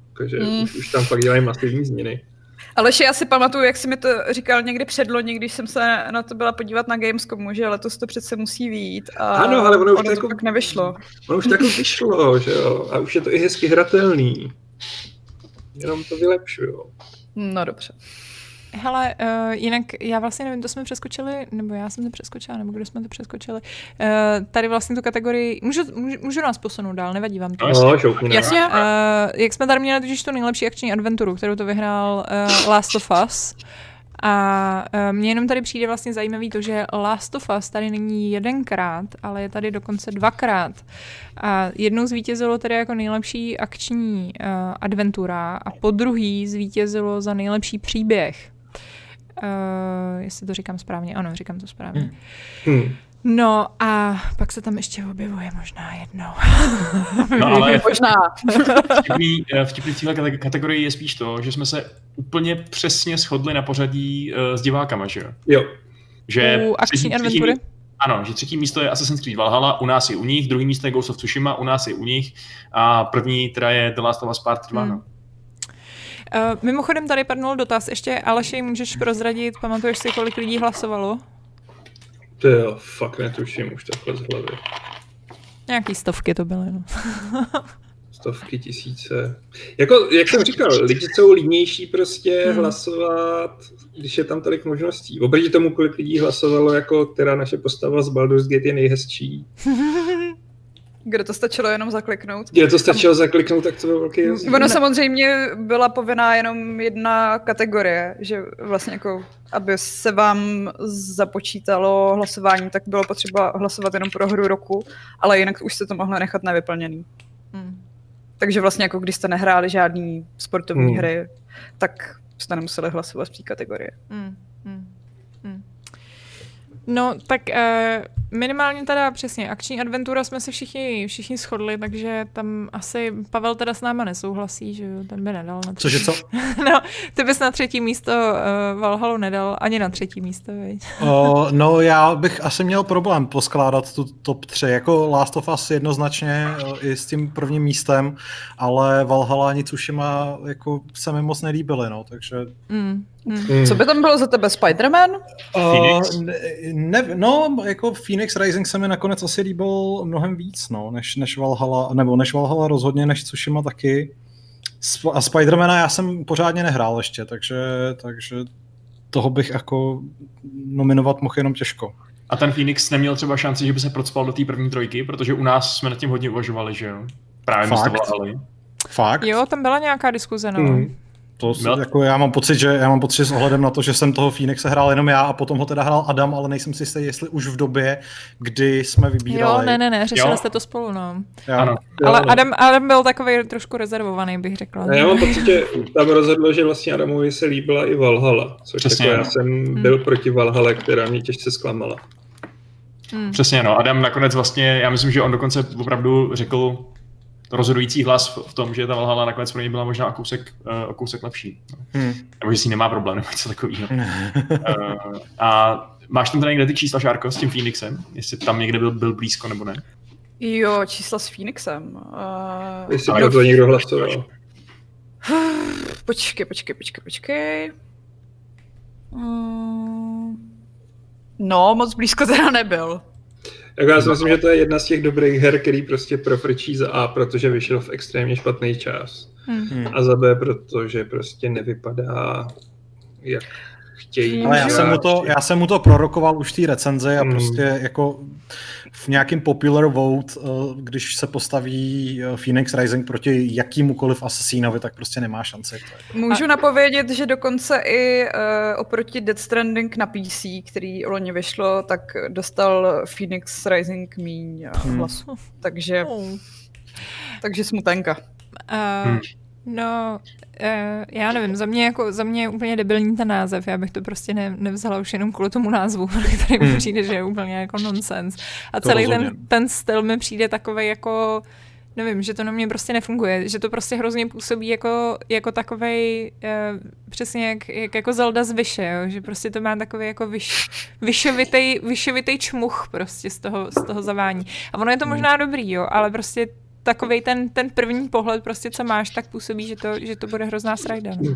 Jakože Mm. už, už tam fakt dělají masivní změny. Aleši, já si pamatuju, jak jsi mi to říkal někdy předloni, když jsem se na to byla podívat na Gamescomu, že letos to přece musí výjít. A Ano, ale ono už ono to jako- pak nevyšlo. Ono už tak vyšlo, že jo? A už je to i hezky hratelný. Jenom to vylepšují. No dobře. Hele, uh, jinak já vlastně nevím, to jsme přeskočili, nebo já jsem to přeskočila, nebo kdo jsme to přeskočili. Uh, tady vlastně tu kategorii, můžu, můžu, můžu nás posunout dál, nevadí vám to. No, nás. Jasně. Uh, jak jsme tady měli totiž tu nejlepší akční adventuru, kterou to vyhrál uh, Last of Us. A uh, mně jenom tady přijde vlastně zajímavý to, že Last of Us tady není jedenkrát, ale je tady dokonce dvakrát. A jednou zvítězilo tedy jako nejlepší akční uh, adventura a po druhý zvítězilo za nejlepší příběh. Uh, jestli to říkám správně, ano, říkám to správně. Hmm. Hm. No a pak se tam ještě objevuje možná jednou. No ale Možná. vtipný, eh, vtipný kate- kategorii je spíš to, že jsme se úplně přesně shodli na pořadí uh, s divákama, že jo? Jo. Že U akční adventury? Ano, že třetí místo je Assassin's Creed Valhalla, u nás je u nich, druhý místo je Ghost of Tsushima, u nás je u nich a první teda je The Last of Us Part 2. Hmm. Uh, mimochodem tady padnul dotaz, ještě Aleši, můžeš prozradit, pamatuješ si, kolik lidí hlasovalo? To jo, fakt netuším už takhle z hlavy. Nějaký stovky to byly, no. stovky tisíce. Jako, jak jsem říkal, lidi jsou línější prostě Hmm. hlasovat, když je tam tolik možností. Oproti tomu, kolik lidí hlasovalo, jako která naše postava z Baldur's Gate je nejhezčí. Kde to stačilo jenom zakliknout. Kde to stačilo zakliknout, tak to byl velký rozdíl. Ono samozřejmě byla povinná jenom jedna kategorie, že vlastně jako, aby se vám započítalo hlasování, tak bylo potřeba hlasovat jenom pro hru roku, ale jinak už jste to mohlo nechat nevyplněný. Hmm. Takže vlastně jako když jste nehráli žádný sportovní Hmm. hry, tak jste nemuseli hlasovat v té kategorii. Hmm. Hmm. No, tak eh, minimálně teda přesně, akční adventura jsme se všichni, všichni shodli, takže tam asi Pavel teda s náma nesouhlasí, že jo, ten by nedal na třetí. Cože co? no, ty bys na třetí místo uh, Valhalu nedal, ani na třetí místo, viď? Uh, no já bych asi měl problém poskládat tu top 3. Jako Last of Us jednoznačně uh, i s tím prvním místem, ale Valhalla ani Tsushima jako se mi moc nelíbily, no, takže... Mm. Hmm. Co by tam bylo za tebe, Spider-Man? Phoenix? Uh, ne, ne, no, jako Phoenix Rising se mi nakonec asi líbil mnohem víc, no, než, než Valhalla, nebo než Valhalla rozhodně, než Tsushima taky. Sp- a Spidermana já jsem pořádně nehrál ještě, takže, takže toho bych jako nominovat mohl jenom těžko. A ten Phoenix neměl třeba šanci, že by se procpal do té první trojky, protože u nás jsme nad tím hodně uvažovali, že jo? Právě Fakt? Fakt? Jo, tam byla nějaká diskuze, no. Hmm. To, Byla- jako já mám pocit, že já mám pocit s ohledem na to, že jsem toho Phoenixe hrál jenom já a potom ho teda hrál Adam, ale nejsem si jistý, jestli už v době, kdy jsme vybírali. Jo, ne, ne, ne, řešili Jo. jste to spolu, no. Já, Ano. Ale Jo. Adam, Adam byl takový trošku rezervovaný, bych řekla. Já mám pocit, že tam rozhodlo, že vlastně Adamovi se líbila i Valhalla, což Přesně, jako já no. jsem byl proti Valhalle, která mě těžce zklamala. Hmm. Přesně, no. Adam nakonec vlastně, já myslím, že on dokonce opravdu řekl rozhodující hlas v- tom, že ta Valhalla nakonec pro něj byla možná o kousek, eh, o kousek lepší. Hmm. Nebo že si nemá problém, nebo něco takového. Uh, a máš tam tady někde ty čísla, Šárko, s tím Phoenixem? Jestli tam někde byl, byl blízko, nebo ne? Jo, čísla s Phoenixem. Uh, Jestli pro to někdo hlasoval. počkej, počkej, počkej, počkej. Mm, no, moc blízko teda nebyl. Jako já si myslím, že to je jedna z těch dobrých her, který prostě profrčí za A, protože vyšel v extrémně špatný čas. Hmm. Hmm. A za B, protože prostě nevypadá jak chtějí. Ale já jsem, mu to, já jsem mu to prorokoval už v té recenzi a Hmm. prostě jako v nějakém popular vote, eh, když se postaví eh, Phoenix Rising proti jakýmukoliv asasínovi, tak prostě nemá šanci. Můžu napovědět, že dokonce i uh, oproti Death Stranding na PC, který loni vyšlo, tak dostal Phoenix Rising míň Hmm. hlasu. Takže, Oh. takže smutenka. Uh, Hmm. No, já nevím, za mě, jako, za mě je úplně debilní ten název, já bych to prostě ne, nevzala už jenom kvůli tomu názvu, který mi Hmm. přijde, že je úplně jako nonsense. A To celý ten, ten styl mi přijde takový jako, nevím, že to na mě prostě nefunguje, že to prostě hrozně působí jako, jako takovej, uh, přesně jak, jak, jako Zelda z Vyše, jo? že prostě to má takový jako vyš, vyšovitej, vyšovitej čmuch prostě z toho, z toho zavání. A ono je to možná dobrý, jo, ale prostě takový ten, ten první pohled, prostě co máš, tak působí, že to, že to bude hrozná srajda. No.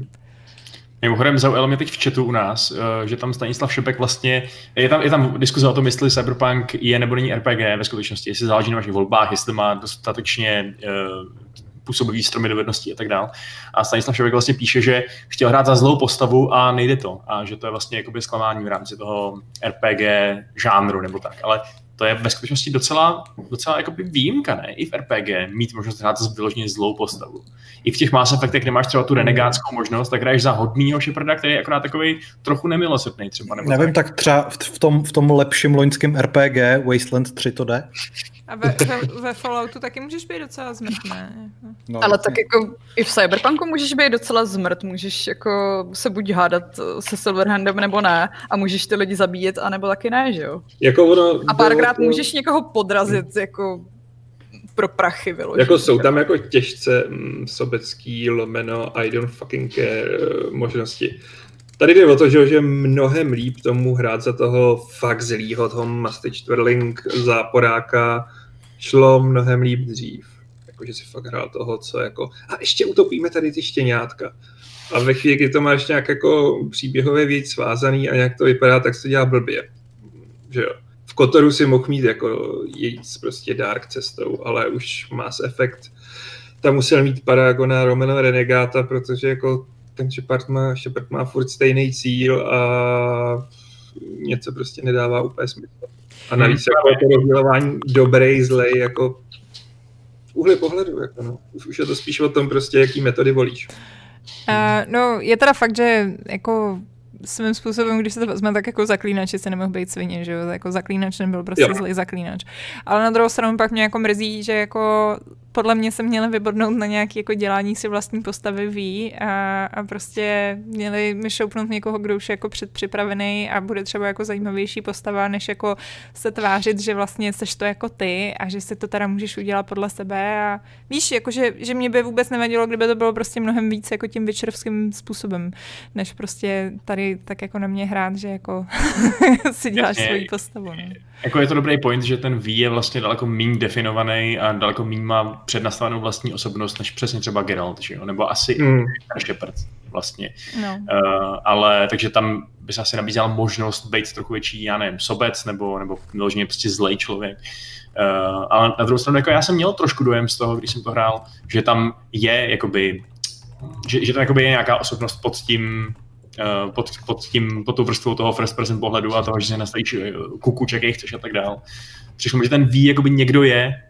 Mimochodem zaujalo mě teď v chatu u nás, eh, že tam Stanislav Šepek vlastně, je tam, je tam diskuze o tom, jestli Cyberpunk je nebo není RPG ve skutečnosti, jestli záleží na vašich volbách, jestli má dostatečně uh, působivý stromy dovedností a tak dále. A Stanislav Šepek vlastně píše, že chtěl hrát za zlou postavu a nejde to. A že to je vlastně jakoby zklamání v rámci toho RPG žánru nebo tak. Ale to je ve skutečnosti docela, docela jakoby výjimka, ne? I v RPG mít možnost hrát za vyloženě zlou postavu. I v těch Mass Effectech, kde máš třeba tu renegátskou možnost, tak hraješ za hodnýho Sheparda, který je akorát takový trochu nemilosrdný třeba. Nebo Nevím, tak. tak třeba v v tom, v tom lepším loňském RPG Wasteland 3 to jde? A ve, ve, ve Falloutu taky můžeš být docela zmrtné. No, Ale tak jako i v Cyberpunku můžeš být docela zmrt, můžeš jako se buď hádat se Silverhandem nebo ne a můžeš ty lidi zabíjet, anebo taky ne, že jo? Jako ono, A párkrát bylo to- můžeš někoho podrazit jako pro prachy vyloženě. Jako jsou tam jako těžce mm, sobecký, lomeno, I don't fucking care eh, možnosti. Tady jde o to, že, že mnohem líp tomu hrát za toho fakt zlýho, toho Masty Čtverling záporáka, šlo mnohem líp dřív. Jakože si fakt hrál toho, co jako... A ještě utopíme tady ty štěňátka. A ve chvíli, kdy to máš nějak jako příběhově víc svázaný a jak to vypadá, tak se to dělá blbě. Že jo. V Kotoru si mohl mít jako jít prostě dark cestou, ale už Mass Effect tam musel mít Paragona Romano Renegáta, protože jako ten Shepard má, Shepard má furt stejný cíl a něco prostě nedává úplně smysl. A navíc hmm. jako to rozdělování dobrý, zlej, jako úhly pohledu, jako no. Už, už je to spíš o tom prostě, jaký metody volíš. Uh, no, je teda fakt, že jako svým způsobem, když se to vezme, tak jako zaklínač se nemohl být svině, že jo, jako zaklínač nebyl prostě jo. zlý zaklínač. Ale na druhou stranu pak mě jako mrzí, že jako podle mě se měli vybodnout na nějaké jako dělání si vlastní postavy ví a, a prostě měli mi šoupnout někoho, kdo už je jako předpřipravený a bude třeba jako zajímavější postava, než jako se tvářit, že vlastně seš to jako ty a že si to teda můžeš udělat podle sebe a víš, jako že, že mě by vůbec nevadilo, kdyby to bylo prostě mnohem víc jako tím vyčerovským způsobem, než prostě tady tak jako na mě hrát, že jako si děláš svoji postavu. Ne? Jako je to dobrý point, že ten V je vlastně daleko méně definovaný a daleko méně má přednastavenou vlastní osobnost, než přesně třeba Geralt, že jo? nebo asi mm. Shepard vlastně. No. Uh, ale takže tam by se asi nabízela možnost být trochu větší, já nevím, sobec nebo, nebo vyloženě prostě zlej člověk. Uh, ale na druhou stranu, jako já jsem měl trošku dojem z toho, když jsem to hrál, že tam je jakoby, že, že tam jakoby je nějaká osobnost pod tím, uh, pod, pod, tím, pod tou vrstvou toho first person pohledu a toho, že se nastavíš kukuček, jak chceš a tak dál. Přišlo mi, že ten ví, jakoby někdo je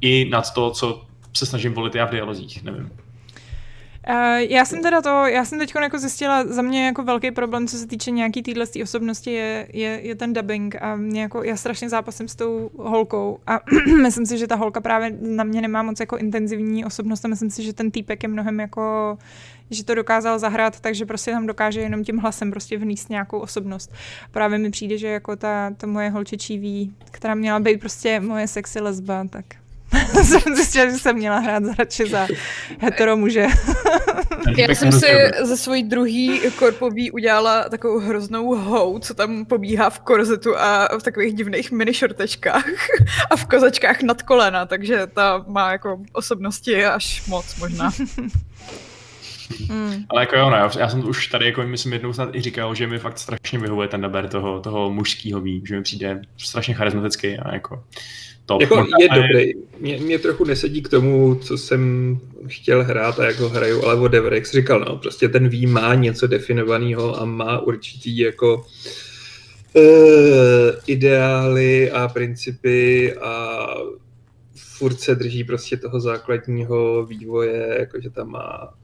i nad to, co se snažím volit já v dialozích, nevím. Uh, já jsem teda to, já jsem teď jako zjistila, za mě jako velký problém, co se týče nějaký téhle osobnosti, je, je, je, ten dubbing a mě jako, já strašně zápasím s tou holkou a myslím si, že ta holka právě na mě nemá moc jako intenzivní osobnost a myslím si, že ten týpek je mnohem jako, že to dokázal zahrát, takže prostě tam dokáže jenom tím hlasem prostě vníst nějakou osobnost. Právě mi přijde, že jako ta, ta moje holčičí ví, která měla být prostě moje sexy lesba, tak jsem zjistila, že jsem měla hrát radši za hetero muže. Já jsem si ze svojí druhý korpový udělala takovou hroznou hou, co tam pobíhá v korzetu a v takových divných minišortečkách a v kozačkách nad kolena, takže ta má jako osobnosti až moc možná. Hmm. Ale jako jo, no, já jsem už tady jako myslím jednou snad i říkal, že mi fakt strašně vyhovuje ten daber toho, toho mužského ví, že mi přijde strašně charismatický a jako top. Jako je dobrý. Mě, mě trochu nesedí k tomu, co jsem chtěl hrát a jak ho hraju, ale jak jsi říkal, no, prostě ten ví má něco definovaného a má určitý jako uh, ideály a principy a furt se drží prostě toho základního vývoje, jakože tam má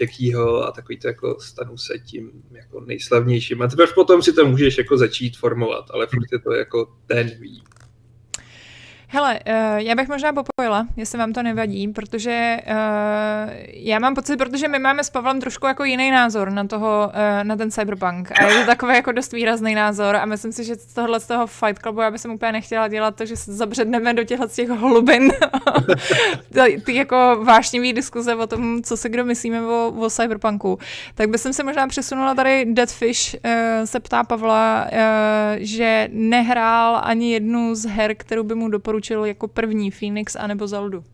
Jackieho a takový to jako stanu se tím jako nejslavnějším. A teprve potom si to můžeš jako začít formovat, ale furt je to jako ten ví. Hele, uh, já bych možná popojila, jestli vám to nevadí, protože uh, já mám pocit, protože my máme s Pavlem trošku jako jiný názor na toho, uh, na ten cyberpunk. A je to takový jako dost výrazný názor a myslím si, že z tohohle z toho Fight Clubu já bych úplně nechtěla dělat, takže se zabředneme do těchto těch hlubin. ty, jako vášnivý diskuze o tom, co se kdo myslíme o, o cyberpunku. Tak bych se možná přesunula tady Deadfish, se ptá Pavla, že nehrál ani jednu z her, kterou by mu doporučil doporučil jako první Phoenix anebo Zeldu?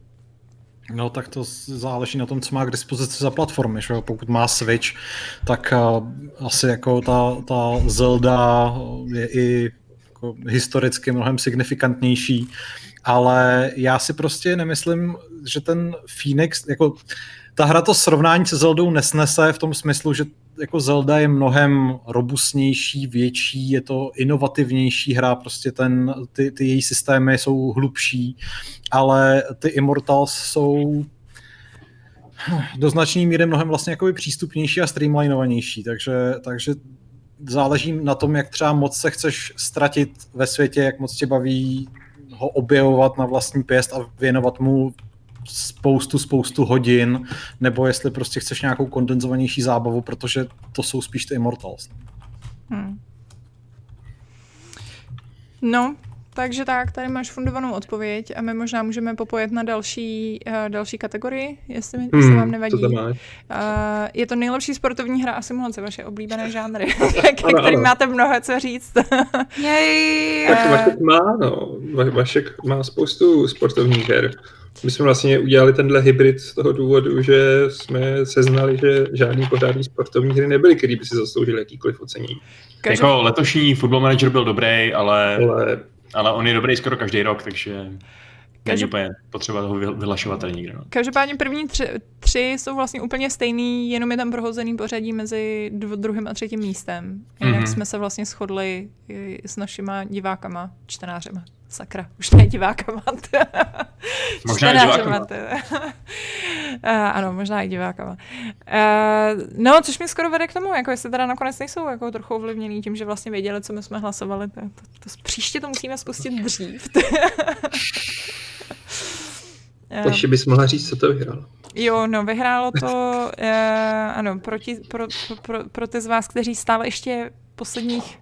No tak to záleží na tom, co má k dispozici za platformy. Že? Pokud má Switch, tak uh, asi jako ta, ta Zelda je i jako historicky mnohem signifikantnější, ale já si prostě nemyslím, že ten Phoenix, jako ta hra to srovnání se Zeldou nesnese v tom smyslu, že jako Zelda je mnohem robustnější, větší, je to inovativnější hra, prostě ten, ty, ty její systémy jsou hlubší, ale ty Immortals jsou do značné míry mnohem vlastně jakoby přístupnější a streamlinovanější, takže, takže záleží na tom, jak třeba moc se chceš ztratit ve světě, jak moc tě baví ho objevovat na vlastní pěst a věnovat mu spoustu, spoustu hodin, nebo jestli prostě chceš nějakou kondenzovanější zábavu, protože to jsou spíš ty Immortals. Hmm. No, takže tak, tady máš fundovanou odpověď a my možná můžeme popojet na další, uh, další kategorii, jestli, mi, hmm, jestli vám nevadí. To uh, je to nejlepší sportovní hra a simulace, vaše oblíbené žánry, který máte mnoho co říct. Jej, tak Vašek má, no. Vašek má spoustu sportovních her. My jsme vlastně udělali tenhle hybrid z toho důvodu, že jsme seznali, že žádný pořádný sportovní hry nebyly, který by si zasloužili jakýkoliv ocenění. Jako letošní Football Manager byl dobrý, ale, ale... ale on je dobrý skoro každý rok, takže... Není úplně potřeba toho vyhlašovat tady nikde. No. Každopádně první tři, tři jsou vlastně úplně stejný, jenom je tam prohozený pořadí mezi dv, druhým a třetím místem. Jinak mm-hmm. jsme se vlastně shodli s našima divákama, čtenářema. Sakra, už ne divákama. možná i divákama. uh, ano, možná i divákama. Uh, no, což mi skoro vede k tomu, jako jestli teda nakonec nejsou jako trochu ovlivněný tím, že vlastně věděli, co my jsme hlasovali. To, to, to, příště to musíme spustit dřív. Takže bys mohla říct, co to vyhrálo. Jo, no vyhrálo to, uh, ano, proti, pro, pro, pro, pro ty z vás, kteří stále ještě posledních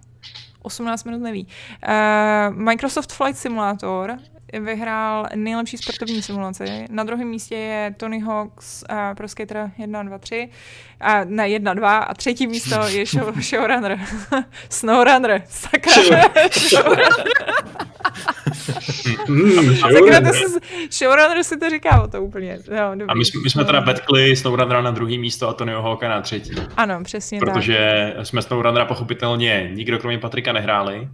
18 minut neví. Uh, Microsoft Flight Simulator vyhrál nejlepší sportovní simulaci. Na druhém místě je Tony Hawk's uh, Pro Skater 1, 2, 3. A ne, 1, 2. A třetí místo je show, Showrunner. Snowrunner. Sakra. Showrunner. mm, Sakra, to si, showrunner si to říká o to úplně. Jo, dobrý. A my, jsme, my jsme teda betkli Snowrunnera na druhý místo a Tonyho Hawka na třetí. Ano, přesně Protože tak. jsme Snowrunnera pochopitelně nikdo kromě Patrika nehráli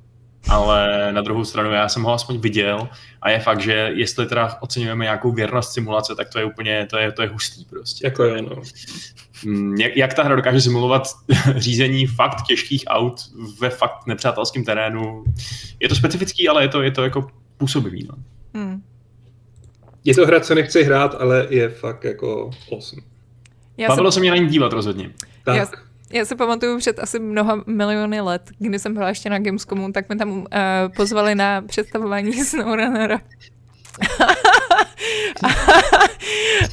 ale na druhou stranu já jsem ho aspoň viděl a je fakt, že jestli teda oceňujeme nějakou věrnost simulace, tak to je úplně, to je, to je hustý prostě. Jako je, no. Mm, jak, jak ta hra dokáže simulovat řízení fakt těžkých aut ve fakt nepřátelském terénu. Je to specifický, ale je to, je to jako působivý. No. Hmm. Je to hra, co nechci hrát, ale je fakt jako awesome. Já Bavilo jsem... se mě na ní dívat rozhodně. Tak. Já, já si pamatuju před asi mnoha miliony let, kdy jsem byla ještě na Gamescomu, tak mě tam uh, pozvali na představování SnowRunnera.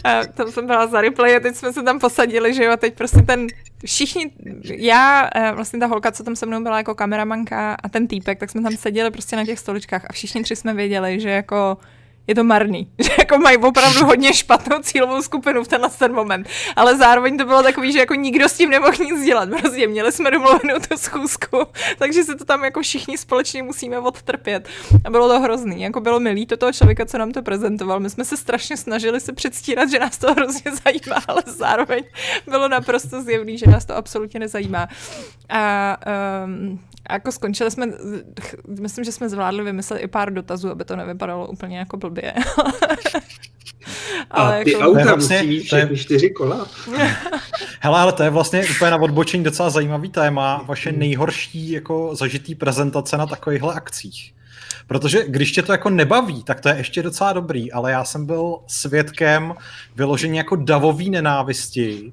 a tam jsem byla za replay a teď jsme se tam posadili, že jo, a teď prostě ten, všichni, já, eh, vlastně ta holka, co tam se mnou byla jako kameramanka a ten týpek, tak jsme tam seděli prostě na těch stoličkách a všichni tři jsme věděli, že jako je to marný. Že jako mají opravdu hodně špatnou cílovou skupinu v tenhle ten moment. Ale zároveň to bylo takový, že jako nikdo s tím nemohl nic dělat. Prostě měli jsme domluvenou tu schůzku, takže se to tam jako všichni společně musíme odtrpět. A bylo to hrozný. Jako bylo milý to toho člověka, co nám to prezentoval. My jsme se strašně snažili se předstírat, že nás to hrozně zajímá, ale zároveň bylo naprosto zjevný, že nás to absolutně nezajímá. A um, jako skončili jsme, myslím, že jsme zvládli vymyslet i pár dotazů, aby to nevypadalo úplně jako blbě. ale a ty jako... auta vlastně, musí mít všechny čtyři kola. Hele, ale to je vlastně úplně na odbočení docela zajímavý téma. Vaše nejhorší jako zažitý prezentace na takovýchhle akcích. Protože když tě to jako nebaví, tak to je ještě docela dobrý, ale já jsem byl svědkem vyložení jako davový nenávisti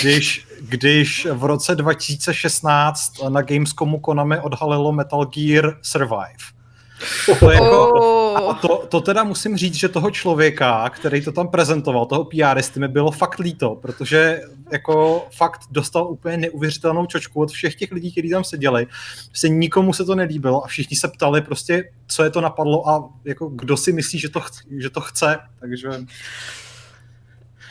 když, když v roce 2016 na Gamescomu Konami odhalilo Metal Gear Survive. To, jako, oh. to, to teda musím říct, že toho člověka, který to tam prezentoval, toho PRisty, mi bylo fakt líto, protože jako fakt dostal úplně neuvěřitelnou čočku od všech těch lidí, kteří tam seděli. Se nikomu se to nelíbilo a všichni se ptali prostě, co je to napadlo a jako kdo si myslí, že to, chce, že to chce. Takže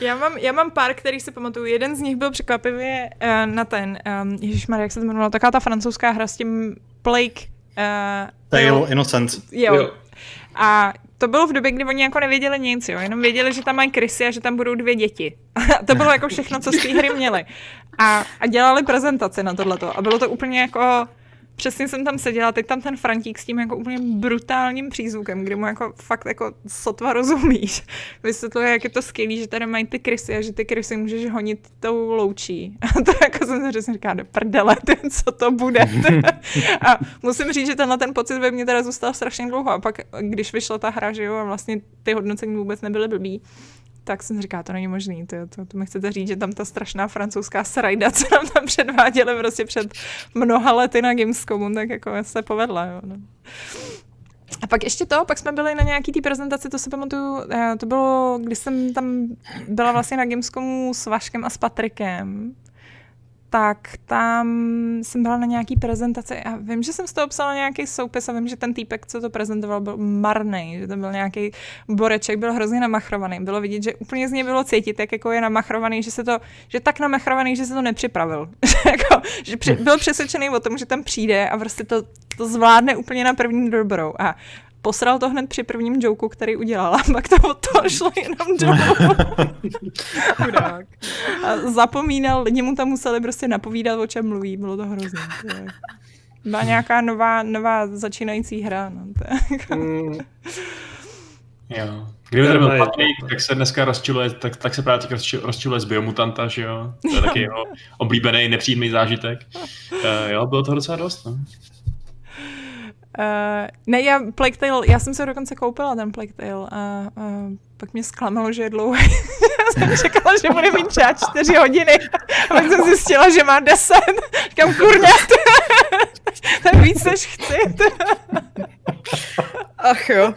já mám, já mám pár, který si pamatuju. Jeden z nich byl překvapivě uh, na ten, um, Ježišmar, jak se to jmenovalo, taková ta francouzská hra s tím Plague. Uh, Tale Innocent. Jo. jo. A to bylo v době, kdy oni jako nevěděli nic, jo, jenom věděli, že tam mají krysy a že tam budou dvě děti. A to bylo jako všechno, co z té hry měli. A, a dělali prezentaci na tohleto. A bylo to úplně jako přesně jsem tam seděla, teď tam ten Frantík s tím jako úplně brutálním přízvukem, kdy mu jako fakt jako sotva rozumíš. Vysvětluje, jak je to skvělý, že tady mají ty krysy a že ty krysy můžeš honit tou loučí. A to jako jsem přesně říká, do prdele, co to bude. a musím říct, že tenhle ten pocit ve mně teda zůstal strašně dlouho. A pak, když vyšla ta hra, že jo, a vlastně ty hodnocení vůbec nebyly blbý, tak jsem říká, to není možný, to, to, to mi chcete říct, že tam ta strašná francouzská srajda, co nám tam předváděli prostě před mnoha lety na Gamescomu, tak jako se povedla, jo. No. A pak ještě to, pak jsme byli na nějaký té prezentaci, to si pamatuju, eh, to bylo, když jsem tam byla vlastně na Gamescomu s Vaškem a s Patrikem tak tam jsem byla na nějaký prezentaci a vím, že jsem z toho psala nějaký soupis a vím, že ten týpek, co to prezentoval, byl marný, že to byl nějaký boreček, byl hrozně namachrovaný. Bylo vidět, že úplně z něj bylo cítit, jak jako je namachrovaný, že se to, že tak namachrovaný, že se to nepřipravil. jako, že při, byl přesvědčený o tom, že tam přijde a prostě to, to zvládne úplně na první dobrou. A posral to hned při prvním joku, který udělala, pak to od toho šlo jenom dolů. A zapomínal, lidi mu tam museli prostě napovídat, o čem mluví, bylo to hrozné. Byla nějaká nová, nová začínající hra. No, to jako... mm. Jo. Kdyby tady byl. Patrik, tak se dneska rozčiluje, tak, tak se právě rozčiluje z Biomutanta, že jo? To je taky jeho oblíbený, nepříjemný zážitek. Uh, jo, bylo to docela dost, no. Uh, ne, já Plague Tale, já jsem se dokonce koupila ten Plague Tale a uh, pak mě zklamalo, že je dlouhý. já jsem čekala, že bude mít třeba čtyři hodiny a pak jsem zjistila, že má deset. Říkám, kurňa, to je víc, než chci. Ach jo.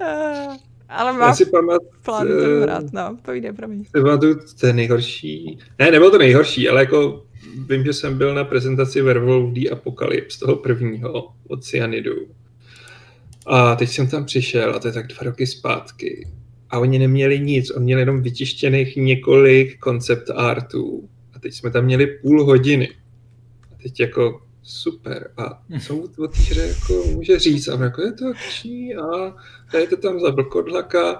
Uh, ale Já mám si pamatuju, plán to hrát, no, povídej, promiň. pamatuju ten nejhorší, ne, nebyl to nejhorší, ale jako vím, že jsem byl na prezentaci Werewolf The Apocalypse, toho prvního od Cyanidu. A teď jsem tam přišel, a to je tak dva roky zpátky. A oni neměli nic, oni měli jenom vytištěných několik koncept artů. A teď jsme tam měli půl hodiny. A teď jako super. A co mu o té hře jako může říct? A jako je to akční a dajte tam za vlkodlaka.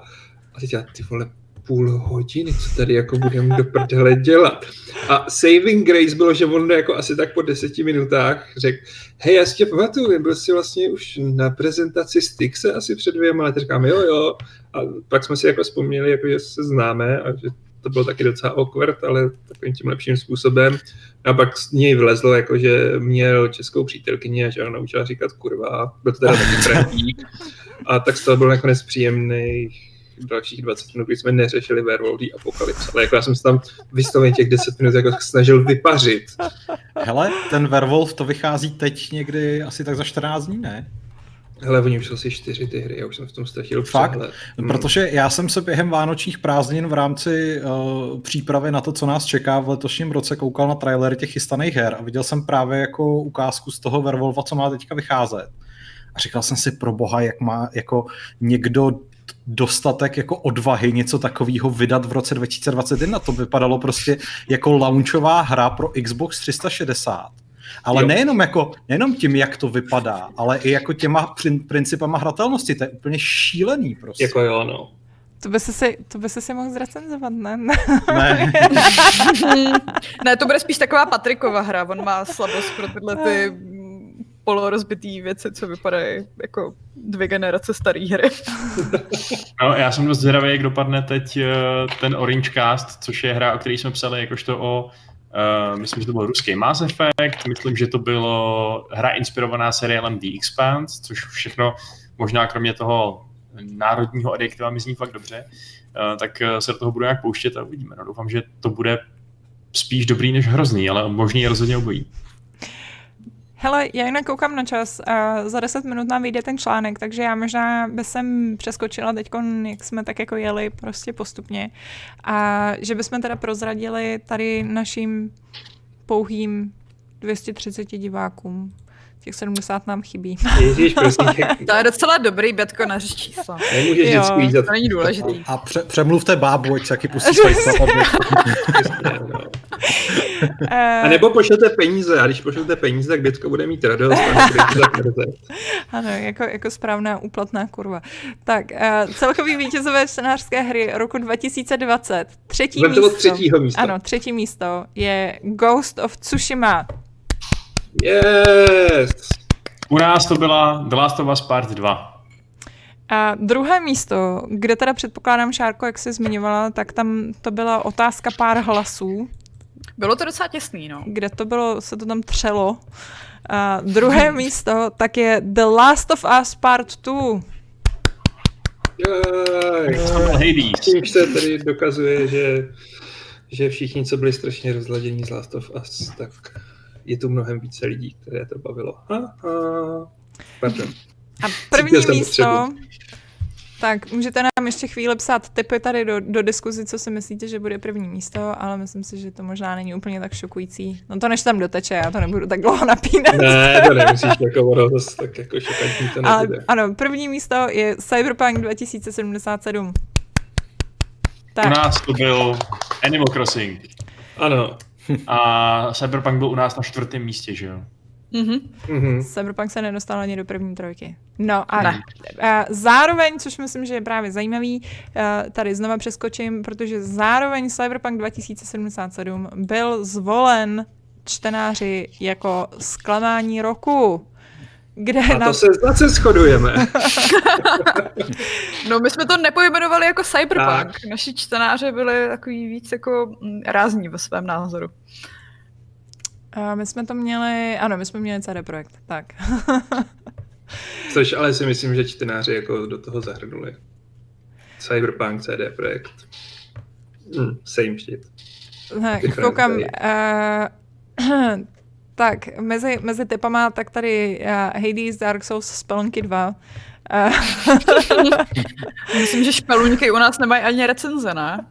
A teď já, ty vole, půl hodiny, co tady jako budeme do prdele dělat. A saving grace bylo, že on jako asi tak po deseti minutách řekl, hej, já si tě pamatuju, byl jsi vlastně už na prezentaci Styxe asi před dvěma lety, říkám, jo, jo. A pak jsme si jako vzpomněli, jako, že se známe a že to bylo taky docela awkward, ale takovým tím lepším způsobem. A pak z něj vylezlo, jako, že měl českou přítelkyni a že ho naučila říkat kurva. Byl to teda taky Frantík. A tak z toho byl nakonec příjemný dalších 20 minut, kdy jsme neřešili Werewolf the Apocalypse. Ale jako já jsem se tam vystavil těch 10 minut jako snažil vypařit. Hele, ten Werewolf to vychází teď někdy asi tak za 14 dní, ne? Hele, oni už jsou asi čtyři ty hry, já už jsem v tom ztratil Fakt? přehled. Hmm. Protože já jsem se během vánočních prázdnin v rámci uh, přípravy na to, co nás čeká v letošním roce, koukal na trailery těch chystaných her a viděl jsem právě jako ukázku z toho Werewolfa, co má teďka vycházet. A říkal jsem si pro boha, jak má jako někdo dostatek jako odvahy něco takového vydat v roce 2021. To vypadalo prostě jako launchová hra pro Xbox 360. Ale Jo. nejenom, jako, nejenom tím, jak to vypadá, ale i jako těma prin- principama hratelnosti. To je úplně šílený prostě. Jako jo, no. To by se si, to by se si mohl zrecenzovat, ne? Ne. ne, to bude spíš taková Patrikova hra, on má slabost pro tyhle ty polorozbitý věci, co vypadají jako dvě generace staré hry. No, já jsem dost zvědavý, jak dopadne teď eh, ten Orange Cast, což je hra, o které jsme psali jakožto o Uh, myslím, že to byl ruský Mass Effect, myslím, že to bylo hra inspirovaná seriálem The Expanse, což všechno možná kromě toho národního adjektiva mi zní fakt dobře, uh, tak uh, se do toho budu nějak pouštět a uvidíme. No, doufám, že to bude spíš dobrý než hrozný, ale možný je rozhodně obojí. Hele, já jinak koukám na čas a za 10 minut nám vyjde ten článek, takže já možná by jsem přeskočila teď, jak jsme tak jako jeli prostě postupně a že bychom teda prozradili tady našim pouhým 230 divákům. Těch 70 nám chybí. Ježíš, prosím, tě, To je docela dobrý betko na čísla. nemůžeš Jo. vždycky jít za To není důležitý. A pře- přemluvte bábu, ať se taky pustí A nebo pošlete peníze, a když pošlete peníze, tak děcko bude mít radost. Ano, jako, jako správná úplatná kurva. Tak, uh, celkový vítězové scénářské hry roku 2020. Třetí Vem to místo. třetího místa. Ano, třetí místo je Ghost of Tsushima. Yes! U nás to byla The Last of Us Part 2. A druhé místo, kde teda předpokládám, Šárko, jak jsi zmiňovala, tak tam to byla otázka pár hlasů, Bylo to docela těsný, no. kde to bylo, se to tam třelo. A druhé místo, tak je The Last of Us Part 2. Jej. To byl Hades. Tím se tady dokazuje, že, že všichni, co byli strašně rozladění z Last of Us, tak je tu mnohem více lidí, které to bavilo. Ha, ha. Pardon. A první Cítil místo, potřebu. tak můžete nám ještě chvíli psát tipy tady do, do diskuzi, co si myslíte, že bude první místo, ale myslím si, že to možná není úplně tak šokující. No to než tam doteče, já to nebudu tak dlouho napínat. Ne, to nemusíš jako ono, tak jako šokantní to Ale nebude. ano, první místo je Cyberpunk 2077. U Tak, nás to byl Animal Crossing. Ano. A Cyberpunk byl u nás na čtvrtém místě, že jo? Mhm. Mhm. Cyberpunk se nedostal ani do první trojky. No a, Ne. a zároveň, což myslím, že je právě zajímavý, eh, tady znova přeskočím, protože zároveň Cyberpunk 2077 byl zvolen čtenáři jako zklamání roku. Kde A na... to se zase shodujeme. No my jsme to nepojmenovali jako cyberpunk. Tak. Naši čtenáři byli takový víc jako mm, rázní ve svém názoru. A my jsme to měli, ano, my jsme měli CD Projekt, tak. Což ale si myslím, že čtenáři jako do toho zahrnuli. Cyberpunk, CD Projekt. Hmm, same shit. tak koukám, uh, tak, mezi, mezi typama, tak tady uh, Hades, Dark Souls, Spelunky 2. Uh, Myslím, že špeluňky u nás nemají ani recenze, ne?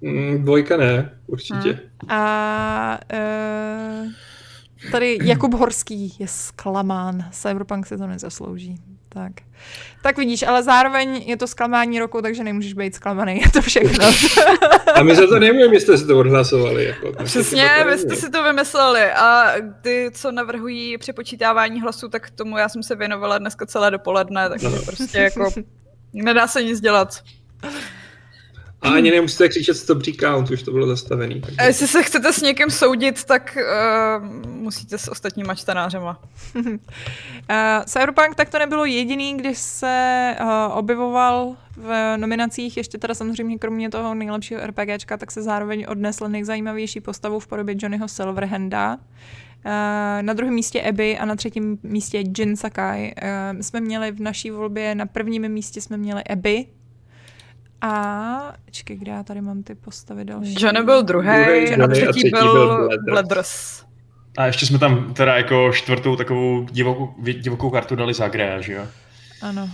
Mm, dvojka ne, určitě. a uh, tady Jakub Horský je zklamán. Cyberpunk si to nezaslouží. Tak. tak vidíš, ale zároveň je to zklamání roku, takže nemůžeš být zklamaný, je to všechno. A my za to nevíme, jestli jste to odhlasovali. Jako. My Přesně, to vy jste si to vymysleli a ty, co navrhují přepočítávání hlasů, tak tomu já jsem se věnovala dneska celé dopoledne, takže Ano. prostě jako nedá se nic dělat. A ani nemusíte křičet stop recount, už to bylo zastavený. Takže... A jestli se chcete s někým soudit, tak uh, musíte s ostatníma čtenářema. Uh, Cyberpunk tak to nebylo jediný, když se uh, objevoval v nominacích, ještě teda samozřejmě kromě toho nejlepšího RPGčka, tak se zároveň odnesl nejzajímavější postavu v podobě Johnnyho Silverhanda. Uh, na druhém místě Abby a na třetím místě Jin Sakai. Uh, my jsme měli v naší volbě, na prvním místě jsme měli Abby. A, čekaj, kde já tady mám ty postavy další? Johnny byl druhý, Druhej a Johnny a třetí třetí byl byl. Bladders. A ještě jsme tam teda jako čtvrtou takovou divokou, divokou kartu dali Zagrea, že jo? Ano.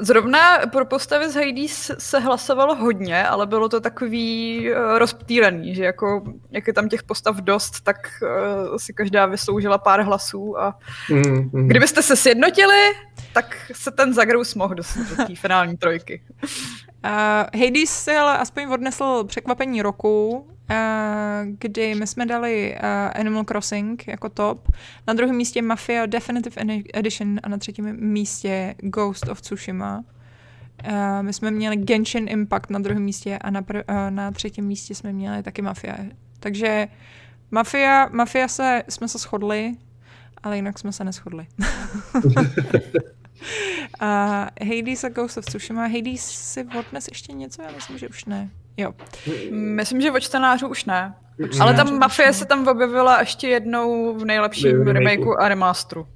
Zrovna pro postavy z Hades se hlasovalo hodně, ale bylo to takový uh, rozptýlený, že jako, jak je tam těch postav dost, tak uh, si každá vysloužila pár hlasů a Mm, mm. kdybyste se sjednotili, tak se ten Zagrous mohl dostat do té finální trojky. Uh, Hades si ale aspoň odnesl překvapení roku, uh, kdy my jsme dali uh, Animal Crossing jako top, na druhém místě Mafia Definitive Edi- Edition a na třetím místě Ghost of Tsushima. Uh, my jsme měli Genshin Impact na druhém místě a na, pr- uh, na třetím místě jsme měli taky Mafia. Takže Mafia, Mafia se, jsme se shodli, ale jinak jsme se neschodli. A Hades a Ghost of Tsushima. Hades si odnes ještě něco? Já myslím, že už ne. Jo. Myslím, že od čtenářů už ne. Mm, Ale tam Mafie se tam objevila ještě jednou v nejlepším V remakeu. remakeu a remasteru.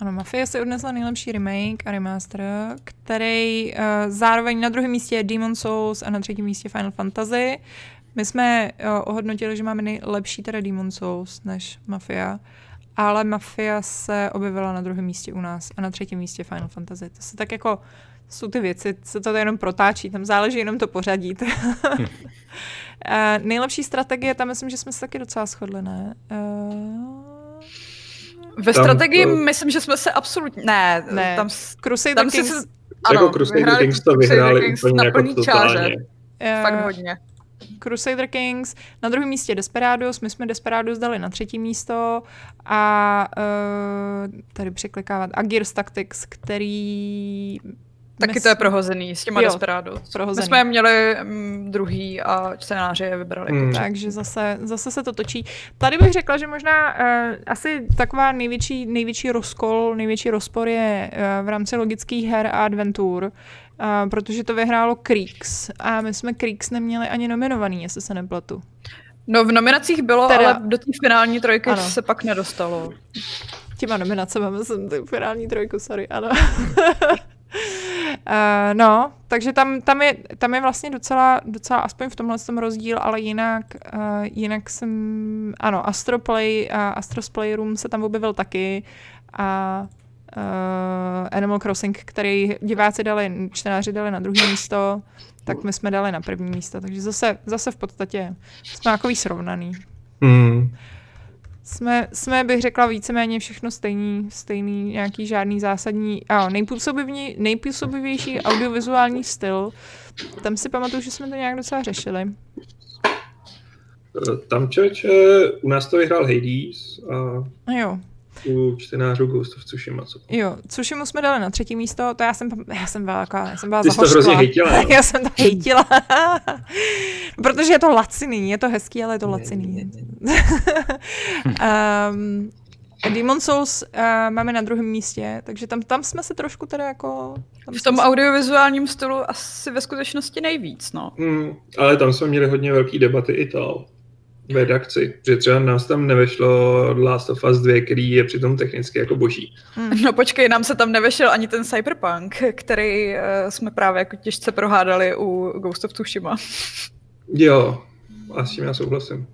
Ano, Mafia si odnesla nejlepší remake a remaster, který uh, zároveň na druhém místě je Demon Souls a na třetím místě Final Fantasy. My jsme uh, ohodnotili, že máme nejlepší teda Demon Souls než Mafia, ale Mafia se objevila na druhém místě u nás a na třetím místě Final Fantasy. To se tak jako jsou ty věci, se to jenom protáčí, tam záleží jenom to pořadí. uh, nejlepší strategie, tam myslím, že jsme se taky docela shodli, ne? Uh, Ve Tam strategii to- myslím, že jsme se absolutně... Ne, Ne. tam, s- Crusader tam si Kings, se... jako Crusader Kings to Crusader vyhráli Kings úplně na jako plný čáře. eh, Fakt hodně. Crusader Kings, na druhém místě Desperados, my jsme Desperados dali na třetí místo a uh, tady překlikávat a Gears Tactics, který... Taky to je prohozený s těma Jo, Desperados. prohozený. My jsme je měli mm, druhý a čtenáři je vybrali. Hmm. Takže zase, zase se to točí. Tady bych řekla, že možná uh, asi taková největší, největší rozkol, největší rozpor je uh, v rámci logických her a adventur, uh, protože to vyhrálo Creeks a my jsme Creeks neměli ani nominovaný, jestli se nepletu. No v nominacích bylo, Teda- ale do té finální trojky Ano. se pak nedostalo. Těma nominacemi, myslím, tu finální trojku, sorry, ano. Uh, no, takže tam, tam, je, tam je vlastně docela, docela aspoň v tomhle tom rozdíl, ale jinak, uh, jinak jsem, ano, Astroplay a Astros Playroom se tam objevil taky a uh, Animal Crossing, který diváci dali, čtenáři dali na druhé místo, tak my jsme dali na první místo, takže zase, zase v podstatě jsme takový srovnaný. Hmm. Jsme, jsme, bych řekla, víceméně všechno stejný, stejný, nějaký žádný zásadní, a nejpůsobivní, nejpůsobivější audiovizuální styl. Tam si pamatuju, že jsme to nějak docela řešili. Eh, Tam člověče, u nás to vyhrál Hades a No jo, u čtenářů Ghost of Tsushima. Co? jo, Tsushimu jsme dali na třetí místo, to já jsem, já jsem byla, taková- já jsem byla Ty jsi to hrozně hejtila, no. Já jsem to hejtila. Protože je to laciný, je to hezký, ale je to Ne, laciný. ne, um, Demon Souls uh, máme na druhém místě, takže tam, tam jsme se trošku teda jako... Tam V tom jsme se- audiovizuálním stylu asi ve skutečnosti nejvíc, no. Hmm, ale tam jsme měli hodně velké debaty i to redakci, že třeba nás tam nevešlo Last of Us 2, který je přitom technicky jako boží. No počkej, nám se tam nevešel ani ten Cyberpunk, který uh, jsme právě jako těžce prohádali u Ghost of Tsushima. Jo, a s tím já souhlasím.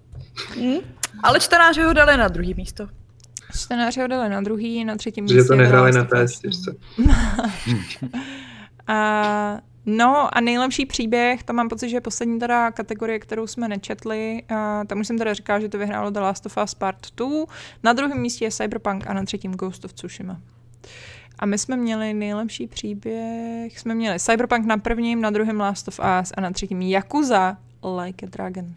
Hm? Ale čtenáři ho dali na druhý místo. Čtenáři ho dali na druhý, na třetím Že místě. to nehráli na Us. PS4. A, no a nejlepší příběh, to mám pocit, že je poslední teda kategorie, kterou jsme nečetli. A, tam už jsem teda říkala, že to vyhrálo The Last of Us Part 2. Na druhém místě je Cyberpunk a na třetím Ghost of Tsushima. A my jsme měli nejlepší příběh, jsme měli Cyberpunk na prvním, na druhém Last of Us a na třetím Yakuza Like a Dragon.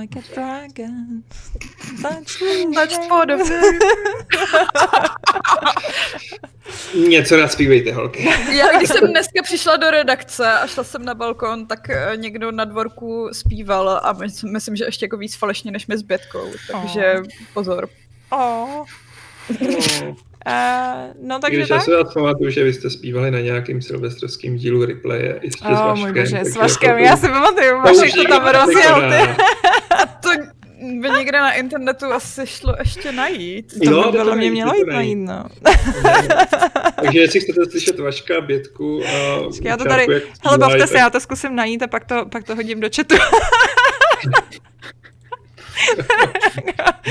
Like a dragon. Touch me Touch like- for the Něco naspívejte, holky. Já když jsem dneska přišla do redakce a šla jsem na balkon, tak eh, někdo na dvorku zpíval a my- myslím, že ještě jako víc falešně než my s Bětkou, takže pozor. Oh. Uh, no takže Když já tak. si vás pamatuju, že vy jste zpívali na nějakým silvestrovským dílu replaye ještě s Oh, Vaškem. můj bože, s Vaškem, jako- já si pamatuju, to Vašek to tam rozjel, ty. nepřekoná. A to by někde na internetu asi šlo ještě najít. To Jo, by podle mě mělo jít najít. no. Takže jestli chcete slyšet Vaška, Bětku a Já to tady, hele, bavte se, já to zkusím najít a pak to, pak to hodím do chatu.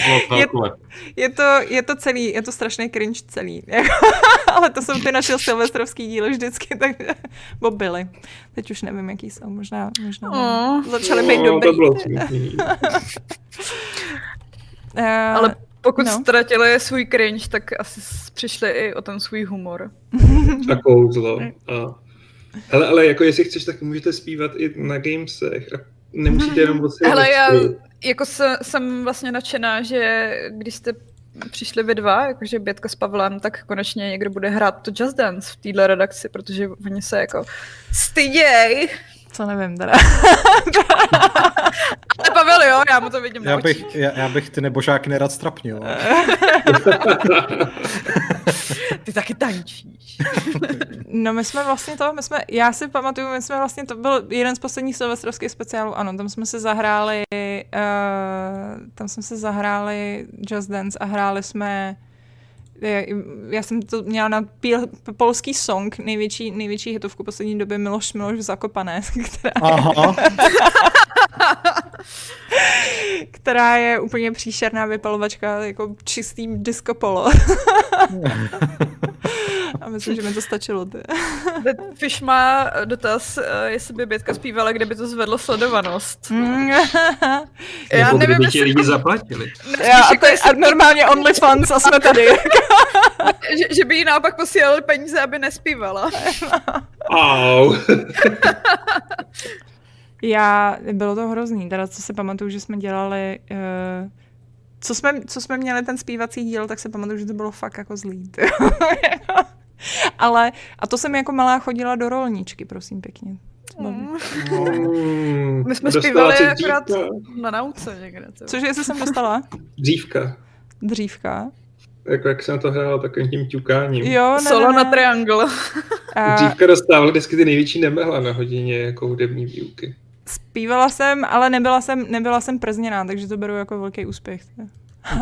Bylo Je- velkolepé. Je to, je to celý, je to strašný cringe celý. jako, Ale to jsou ty naše silvestrovský díly vždycky, takže, bo byly. Teď už nevím, jaký jsou, možná, možná Oh. začaly být No, dobrý. To bylo. Uh, Ale pokud no. ztratili svůj cringe, tak asi přišli i o ten svůj humor. A kouzlo. A... Hele, ale jako jestli chceš, tak můžete zpívat i na gamesech. A nemusíte jenom o Hele, já jako se, jsem vlastně nadšená, že když jste přišli vy dva, jakože Bětka s Pavlem, tak konečně někdo bude hrát to Just Dance v téhle redakci, protože oni se jako styděj. Co nevím teda. Ale Pavel jo, já mu to vidím Já očích. bych, já, já bych ty nebožáky nerad strapnil. Ty taky tančíš. No my jsme vlastně to, my jsme, já si pamatuju, my jsme vlastně, to byl jeden z posledních silvestrovských speciálů, ano, tam jsme se zahráli, uh, tam jsme se zahráli Just Dance a hráli jsme, já, jsem to měla na píl, polský song, největší, největší hitovku poslední doby Miloš Miloš v Zakopané, která, Aha, která je úplně příšerná vypalovačka, jako čistý disco polo. a myslím, že mi to stačilo. Ty. Fish má dotaz, eh, jestli by Bětka zpívala, kde by to zvedlo sledovanost. Mm. Já Nebo nevím, kdyby ti jestli lidi zaplatili. Já, a, to je, a normálně OnlyFans a jsme tady. že, že by jí naopak posílali peníze, aby nespívala. Au. Já, bylo to hrozný, teda co si pamatuju, že jsme dělali, uh, co, jsme, co jsme měli ten zpívací díl, tak si pamatuju, že to bylo fakt jako zlý. Ale, a to jsem jako malá chodila do rolničky, prosím pěkně. Bylo- Mm, My jsme dostala zpívali akorát na nauce někde. co? Cože, jestli jsem dostala? Dřívka. Dřívka. Jako jak jsem to hrál takovým tím ťukáním. Jo, ne, Solo ne, na ne. triangle. A Dřívka dostával vždycky ty největší nemehla na hodině jako hudební výuky. Zpívala jsem, ale nebyla jsem, nebyla jsem przněná, takže to beru jako velký úspěch.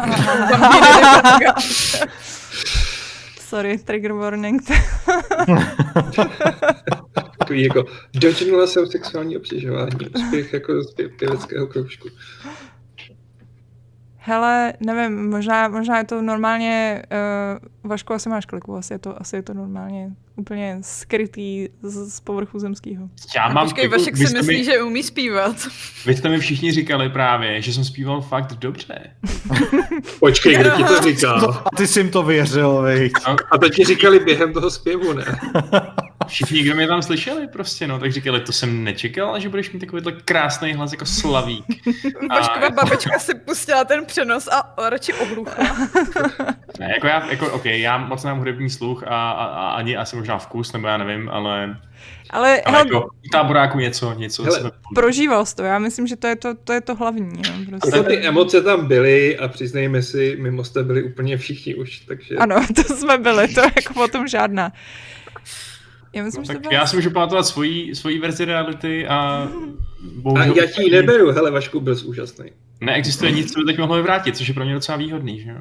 Sorry, trigger warning. Takový jako, dočinula se o sexuální obtěžování. Úspěch jako z pě- pěveckého kroužku. Hele, nevím, možná, možná je to normálně, uh, Vašku, asi máš kliku, asi je to, asi je to normálně úplně skrytý z, z povrchu zemského. Já mám Počkej, kliku, Vašek si myslí, mi, že umí zpívat. Vy jste mi všichni říkali právě, že jsem zpíval fakt dobře. Počkej, kdo ti to říkal? a ty jsi jim to věřil, viď? A to ti říkali během toho zpěvu, ne? Všichni, kdo mě tam slyšeli prostě, no, tak říkali, to jsem nečekal, že budeš mít takovýhle krásný hlas jako slavík. Vaškova babička si pustila ten přenos a radši ohluchla. ne, jako já, jako, okay, já moc nemám hudební sluch a, a, a, ani asi možná vkus, nebo já nevím, ale ale, ale jako, u táboráku něco, něco hele, prožíval jsi to, já myslím, že to je to, to, je to hlavní. Jo, prostě. Jako ty emoce tam byly a přiznejme si, mimo jste byli úplně všichni už, takže... Ano, to jsme byli, to jako potom žádná. Já, myslím, no, že tak bylo... já si můžu pamatovat svoji, svoji verzi reality a... Bohužel, a já ti ji neberu, hele, Vašku, byl jsi úžasný. Neexistuje nic, co by teď mohlo vyvrátit, což je pro mě docela výhodný, že jo?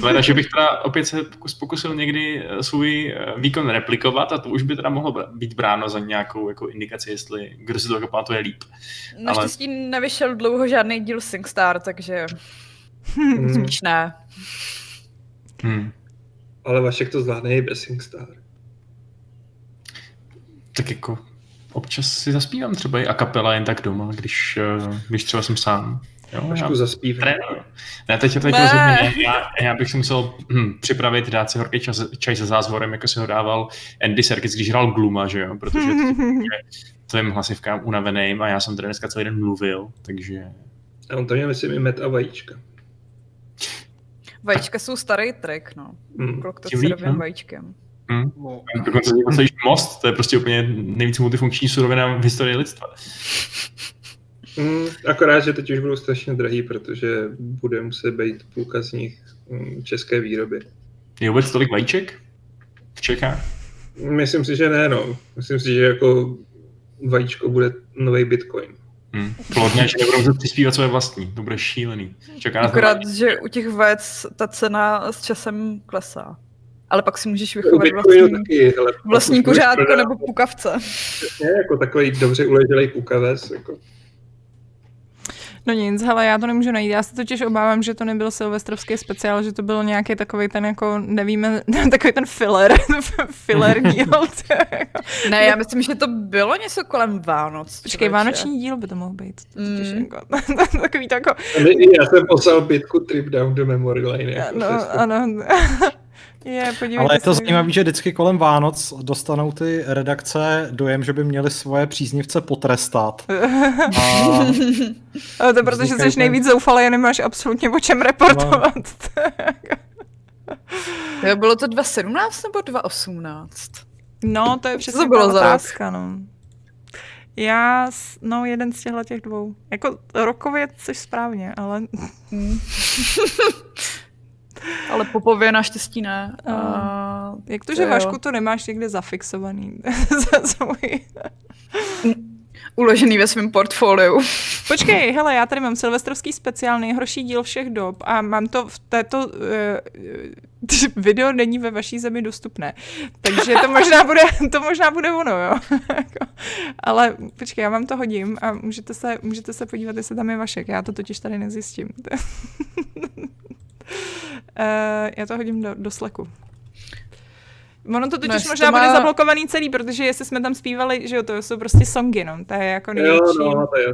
Leda, že bych teda opět se pokusil někdy eh, svůj eh, výkon replikovat a to už by teda mohlo být bráno za nějakou jako indikaci, jestli kdo si to pamatuje líp. Naštěstí Ale... nevyšel dlouho žádný díl SingStar, takže hmm. Hmm. Ale Vašek to zvládne i bez SingStar. Tak jako občas si zaspívám třeba i a kapela jen tak doma, když, eh, když třeba jsem sám. Jo, Trošku zaspívám. Ne, teď, teď ne. rozhodně Já, já, bych si musel hm, připravit, dát si horký čas, čaj se zázvorem, jako si ho dával Andy Serkis, když hrál Gluma, že jo, protože tvým hlasivkám unaveným a já jsem tady dneska celý den mluvil, takže... A on to měl, myslím, i met a vajíčka. Vajíčka jsou starý track, no. Mm. Klok to s vajíčkem. Hmm. No. Dokonce most, to je prostě úplně nejvíc multifunkční surovina v historii lidstva. Mm, akorát, že teď už budou strašně drahý, protože bude muset být půlka z nich mm, české výroby. Je vůbec tolik vajíček v Čechách? Myslím si, že ne, no. Myslím si, že jako vajíčko bude nový bitcoin. Hmm. Plodně, že nebudou muset přispívat své vlastní. To bude šílený. Čeká Akorát, že u těch vajec ta cena s časem klesá. Ale pak si můžeš vychovat vlastní, taky, hele, vlastní kuřátko nebo pukavce. Je, jako takový dobře uleželý pukavec. Jako. No nic, hele, já to nemůžu najít. Já se totiž obávám, že to nebyl silvestrovský speciál, že to byl nějaký takový ten jako, nevíme, takový ten filler, filler díl. ne, já myslím, že to bylo něco kolem Vánoc. Počkej, vánoční díl by to mohl být. Totiž mm. jako, takový to jako... Já jsem poslal bitku Trip Down the Memory Lane. Jako no, ano. Je, Ale je to zajímavé, že vždycky kolem Vánoc dostanou ty redakce dojem, že by měli svoje příznivce potrestat. A... Ale to protože jsi nejvíc zoufalý a nemáš absolutně o čem reportovat. No. jo, bylo to 2017 nebo 2018? No, to je přesně to bylo otázka, no. Já, no, jeden z těchto těch dvou. Jako rokově jsi správně, ale... Ale popově naštěstí ne. A, jak to, že Vašku to nemáš někde zafixovaný za svůj... Uložený ve svém portfoliu. Počkej, hele, já tady mám silvestrovský speciál, nejhorší díl všech dob a mám to v této... Uh, video není ve vaší zemi dostupné. Takže to možná bude, to možná bude ono, jo. Ale počkej, já vám to hodím a můžete se, můžete se podívat, jestli tam je Vašek. Já to totiž tady nezjistím. Uh, já to hodím do, do Slacku. Ono to totiž no, možná má... bude zablokovaný celý, protože jestli jsme tam zpívali, že jo, to jsou prostě songy, no, to je jako největší. Jo, no, to je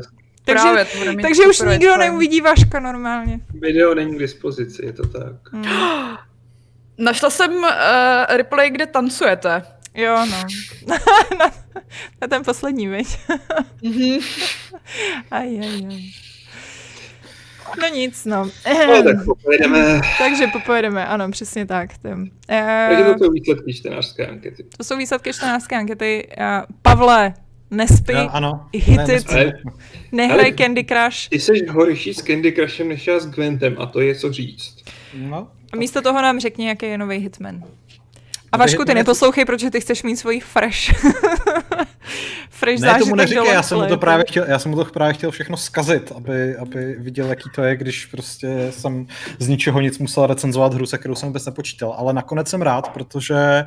takže, Právě, to takže už nikdo neuvidí Vaška normálně. Video není k dispozici, je to tak. Hmm. Našla jsem uh, replay, kde tancujete. Jo, no. na, na ten poslední, viď? mm-hmm. aj, aj, aj. No nic, no. no tak popojedeme. Takže popojedeme, ano, přesně tak. Takže to jsou výsledky čtenářské ankety. To jsou výsledky čtenářské ankety. Pavle, nespí, no, ano. hit ne, it, nehraj Candy Crush. Ty jsi horší s Candy Crushem než já s Gwentem a to je co říct. No. A místo toho nám řekni, jaký je nový Hitman. A Vašku, ty neposlouchej, protože ty chceš mít svoji fresh. fresh ne, tomu neříkej, já jsem, mu to právě chtěl, já jsem mu to právě chtěl všechno skazit, aby, aby viděl, jaký to je, když prostě jsem z ničeho nic musel recenzovat hru, se kterou jsem vůbec nepočítal. Ale nakonec jsem rád, protože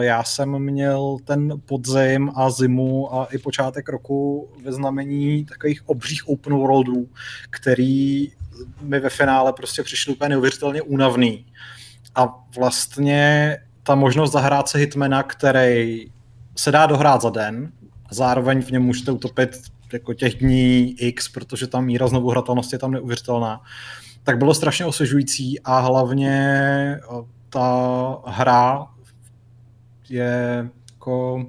já jsem měl ten podzim a zimu a i počátek roku ve znamení takových obřích open worldů, který mi ve finále prostě přišly úplně neuvěřitelně únavný. A vlastně ta možnost zahrát se Hitmana, který se dá dohrát za den, a zároveň v něm můžete utopit jako těch dní X, protože tam míra znovu hratelnosti je tam neuvěřitelná, tak bylo strašně osvěžující a hlavně ta hra je jako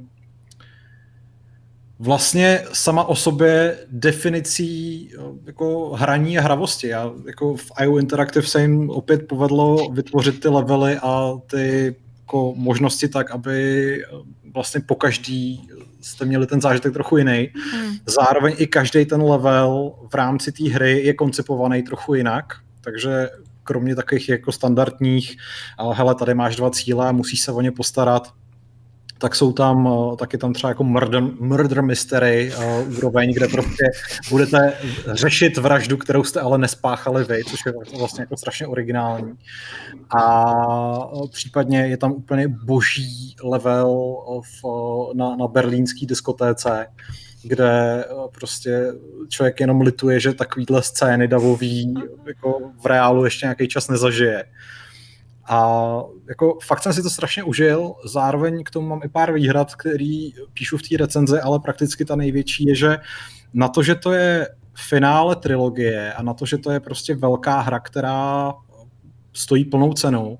vlastně sama o sobě definicí jako hraní a hravosti. Já, jako v IO Interactive se jim opět povedlo vytvořit ty levely a ty jako možnosti tak, aby vlastně po každý jste měli ten zážitek trochu jiný. Hmm. Zároveň i každý ten level v rámci té hry je koncipovaný trochu jinak, takže kromě takových jako standardních, ale hele, tady máš dva cíle, musíš se o ně postarat, tak jsou tam, eh, taky tam třeba jako murder, murder mystery uh, úroveň, kde prostě budete řešit vraždu, kterou jste ale nespáchali vy, což je vlastně jako strašně originální. A eh, případně je tam úplně boží level v, na, na berlínský diskotéce, kde prostě člověk jenom lituje, že takovýhle scény davový jako v reálu ještě nějaký čas nezažije. A jako fakt jsem si to strašně užil, zároveň k tomu mám i pár výhrad, který píšu v té recenzi, ale prakticky ta největší je, že na to, že to je finále trilogie a na to, že to je prostě velká hra, která stojí plnou cenou,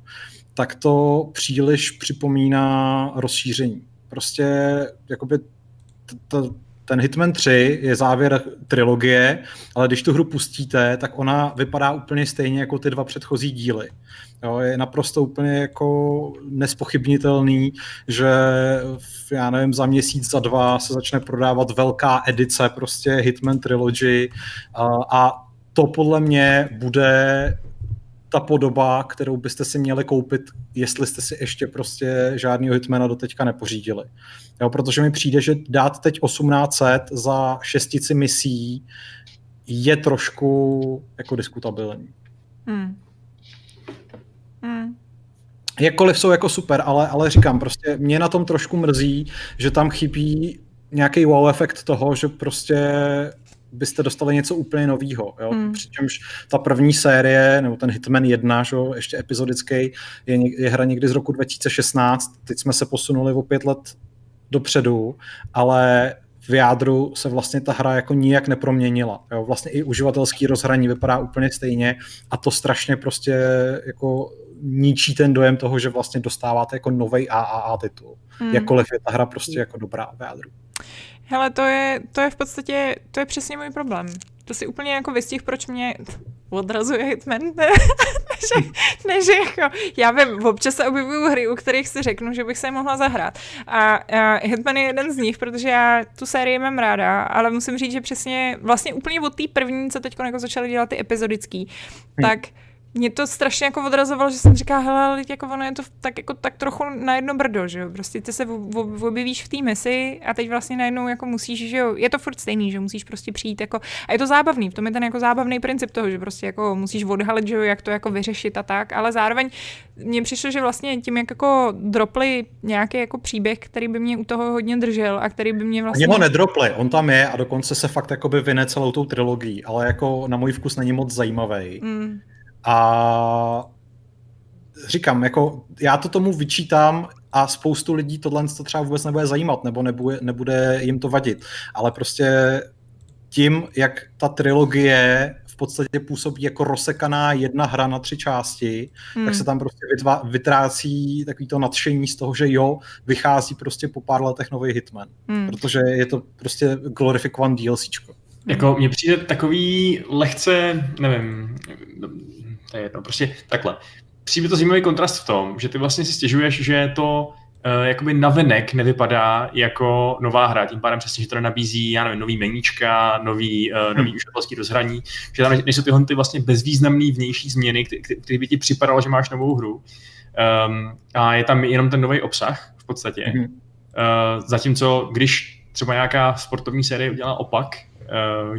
tak to příliš připomíná rozšíření. Prostě jakoby ten Hitman 3 je závěr trilogie, ale když tu hru pustíte, tak ona vypadá úplně stejně jako ty dva předchozí díly. Jo, je naprosto úplně jako nespochybnitelný, že já nevím, za měsíc, za dva se začne prodávat velká edice prostě Hitman Trilogy a, a to podle mě bude ta podoba, kterou byste si měli koupit, jestli jste si ještě prostě žádného Hitmana do teďka nepořídili. Jo, protože mi přijde, že dát teď 1800 za šestici misí je trošku jako diskutabilní. Hmm. Hmm. Jakkoliv jsou jako super, ale, ale říkám, prostě mě na tom trošku mrzí, že tam chybí nějaký wow efekt toho, že prostě byste dostali něco úplně nového. Hmm. Přičemž ta první série, nebo ten Hitman 1, že, ještě epizodický, je, je hra někdy z roku 2016. Teď jsme se posunuli o pět let dopředu, ale v jádru se vlastně ta hra jako nijak neproměnila. Jo? Vlastně i uživatelský rozhraní vypadá úplně stejně a to strašně prostě jako ničí ten dojem toho, že vlastně dostáváte jako nový AAA titul. Hmm. Jakkoliv je ta hra prostě jako dobrá v jádru. Hele, to je, to je v podstatě, to je přesně můj problém. To si úplně jako vystih, proč mě odrazuje Hitman, než, než jako, já vím, občas se objevují hry, u kterých si řeknu, že bych se mohla zahrát. A, a Hitman je jeden z nich, protože já tu sérii mám ráda, ale musím říct, že přesně vlastně úplně od té první, co teď jako začaly dělat ty epizodický, hmm. tak mě to strašně jako odrazovalo, že jsem říkala, hele, jako ono je to tak, jako, tak trochu na jedno brdo, že jo, prostě ty se objevíš v té misi a teď vlastně najednou jako musíš, že jo, je to furt stejný, že musíš prostě přijít jako, a je to zábavný, v tom je ten jako zábavný princip toho, že prostě jako musíš odhalit, že jo, jak to jako vyřešit a tak, ale zároveň mně přišlo, že vlastně tím, jak jako dropli nějaký jako příběh, který by mě u toho hodně držel a který by mě vlastně... Oni ho nedropli, on tam je a dokonce se fakt jako by vyne celou tou trilogií, ale jako na můj vkus není moc zajímavý. Mm. A říkám, jako já to tomu vyčítám a spoustu lidí tohle to třeba vůbec nebude zajímat, nebo nebude, nebude jim to vadit. Ale prostě tím, jak ta trilogie v podstatě působí jako rozsekaná jedna hra na tři části, hmm. tak se tam prostě vytvá, vytrácí takový to nadšení z toho, že jo, vychází prostě po pár letech nový Hitman. Hmm. Protože je to prostě glorifikovaný DLCčko. Jako mně přijde takový lehce, nevím, to je jedno, prostě takhle. Přijde to zajímavý kontrast v tom, že ty vlastně si stěžuješ, že to uh, jakoby navenek nevypadá jako nová hra, tím pádem přesně, že to nabízí, já nevím, nový meníčka, nový, nový hmm. uživatelský rozhraní, že tam nejsou tyhle ty vlastně bezvýznamné vnější změny, které by ti připadalo, že máš novou hru. Um, a je tam jenom ten nový obsah v podstatě. Hmm. Uh, zatímco když třeba nějaká sportovní série udělá opak, Eh,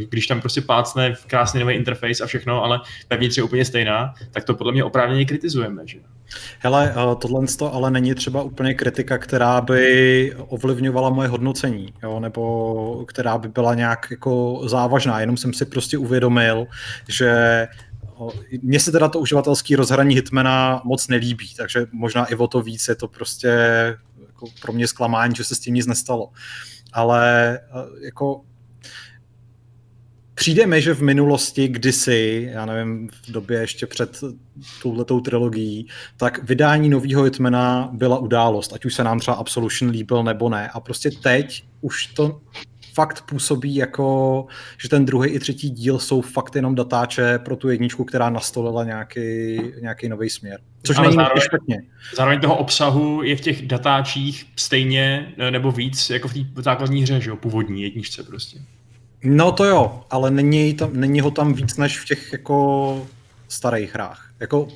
když tam prostě plácne krásný nový interface a všechno, ale vevnitř je úplně stejná, tak to podle mě oprávněně kritizujeme. Že? Hele, eh, tohle to ale není třeba úplně kritika, která by ovlivňovala moje hodnocení, jo, nebo která by byla nějak jako závažná, jenom jsem si prostě uvědomil, že mně se teda to uživatelský rozhraní Hitmana moc nelíbí, takže možná i o to víc je to prostě jako pro mě zklamání, že se s tím nic nestalo. Ale eh, jako přijde mi, že v minulosti kdysi, já nevím, v době ještě před touhletou trilogií, tak vydání nového Hitmana byla událost, ať už se nám třeba Absolution líbil nebo ne. A prostě teď už to fakt působí jako, že ten druhý i třetí díl jsou fakt jenom datáče pro tu jedničku, která nastolila nějaký, nějaký nový směr. Což Ale není zároveň, špatně. Zároveň toho obsahu je v těch datáčích stejně nebo víc jako v té základní hře, že jo, původní jedničce prostě. No to jo, ale není, tam, není ho tam víc než v těch jako starých hrách. Jako,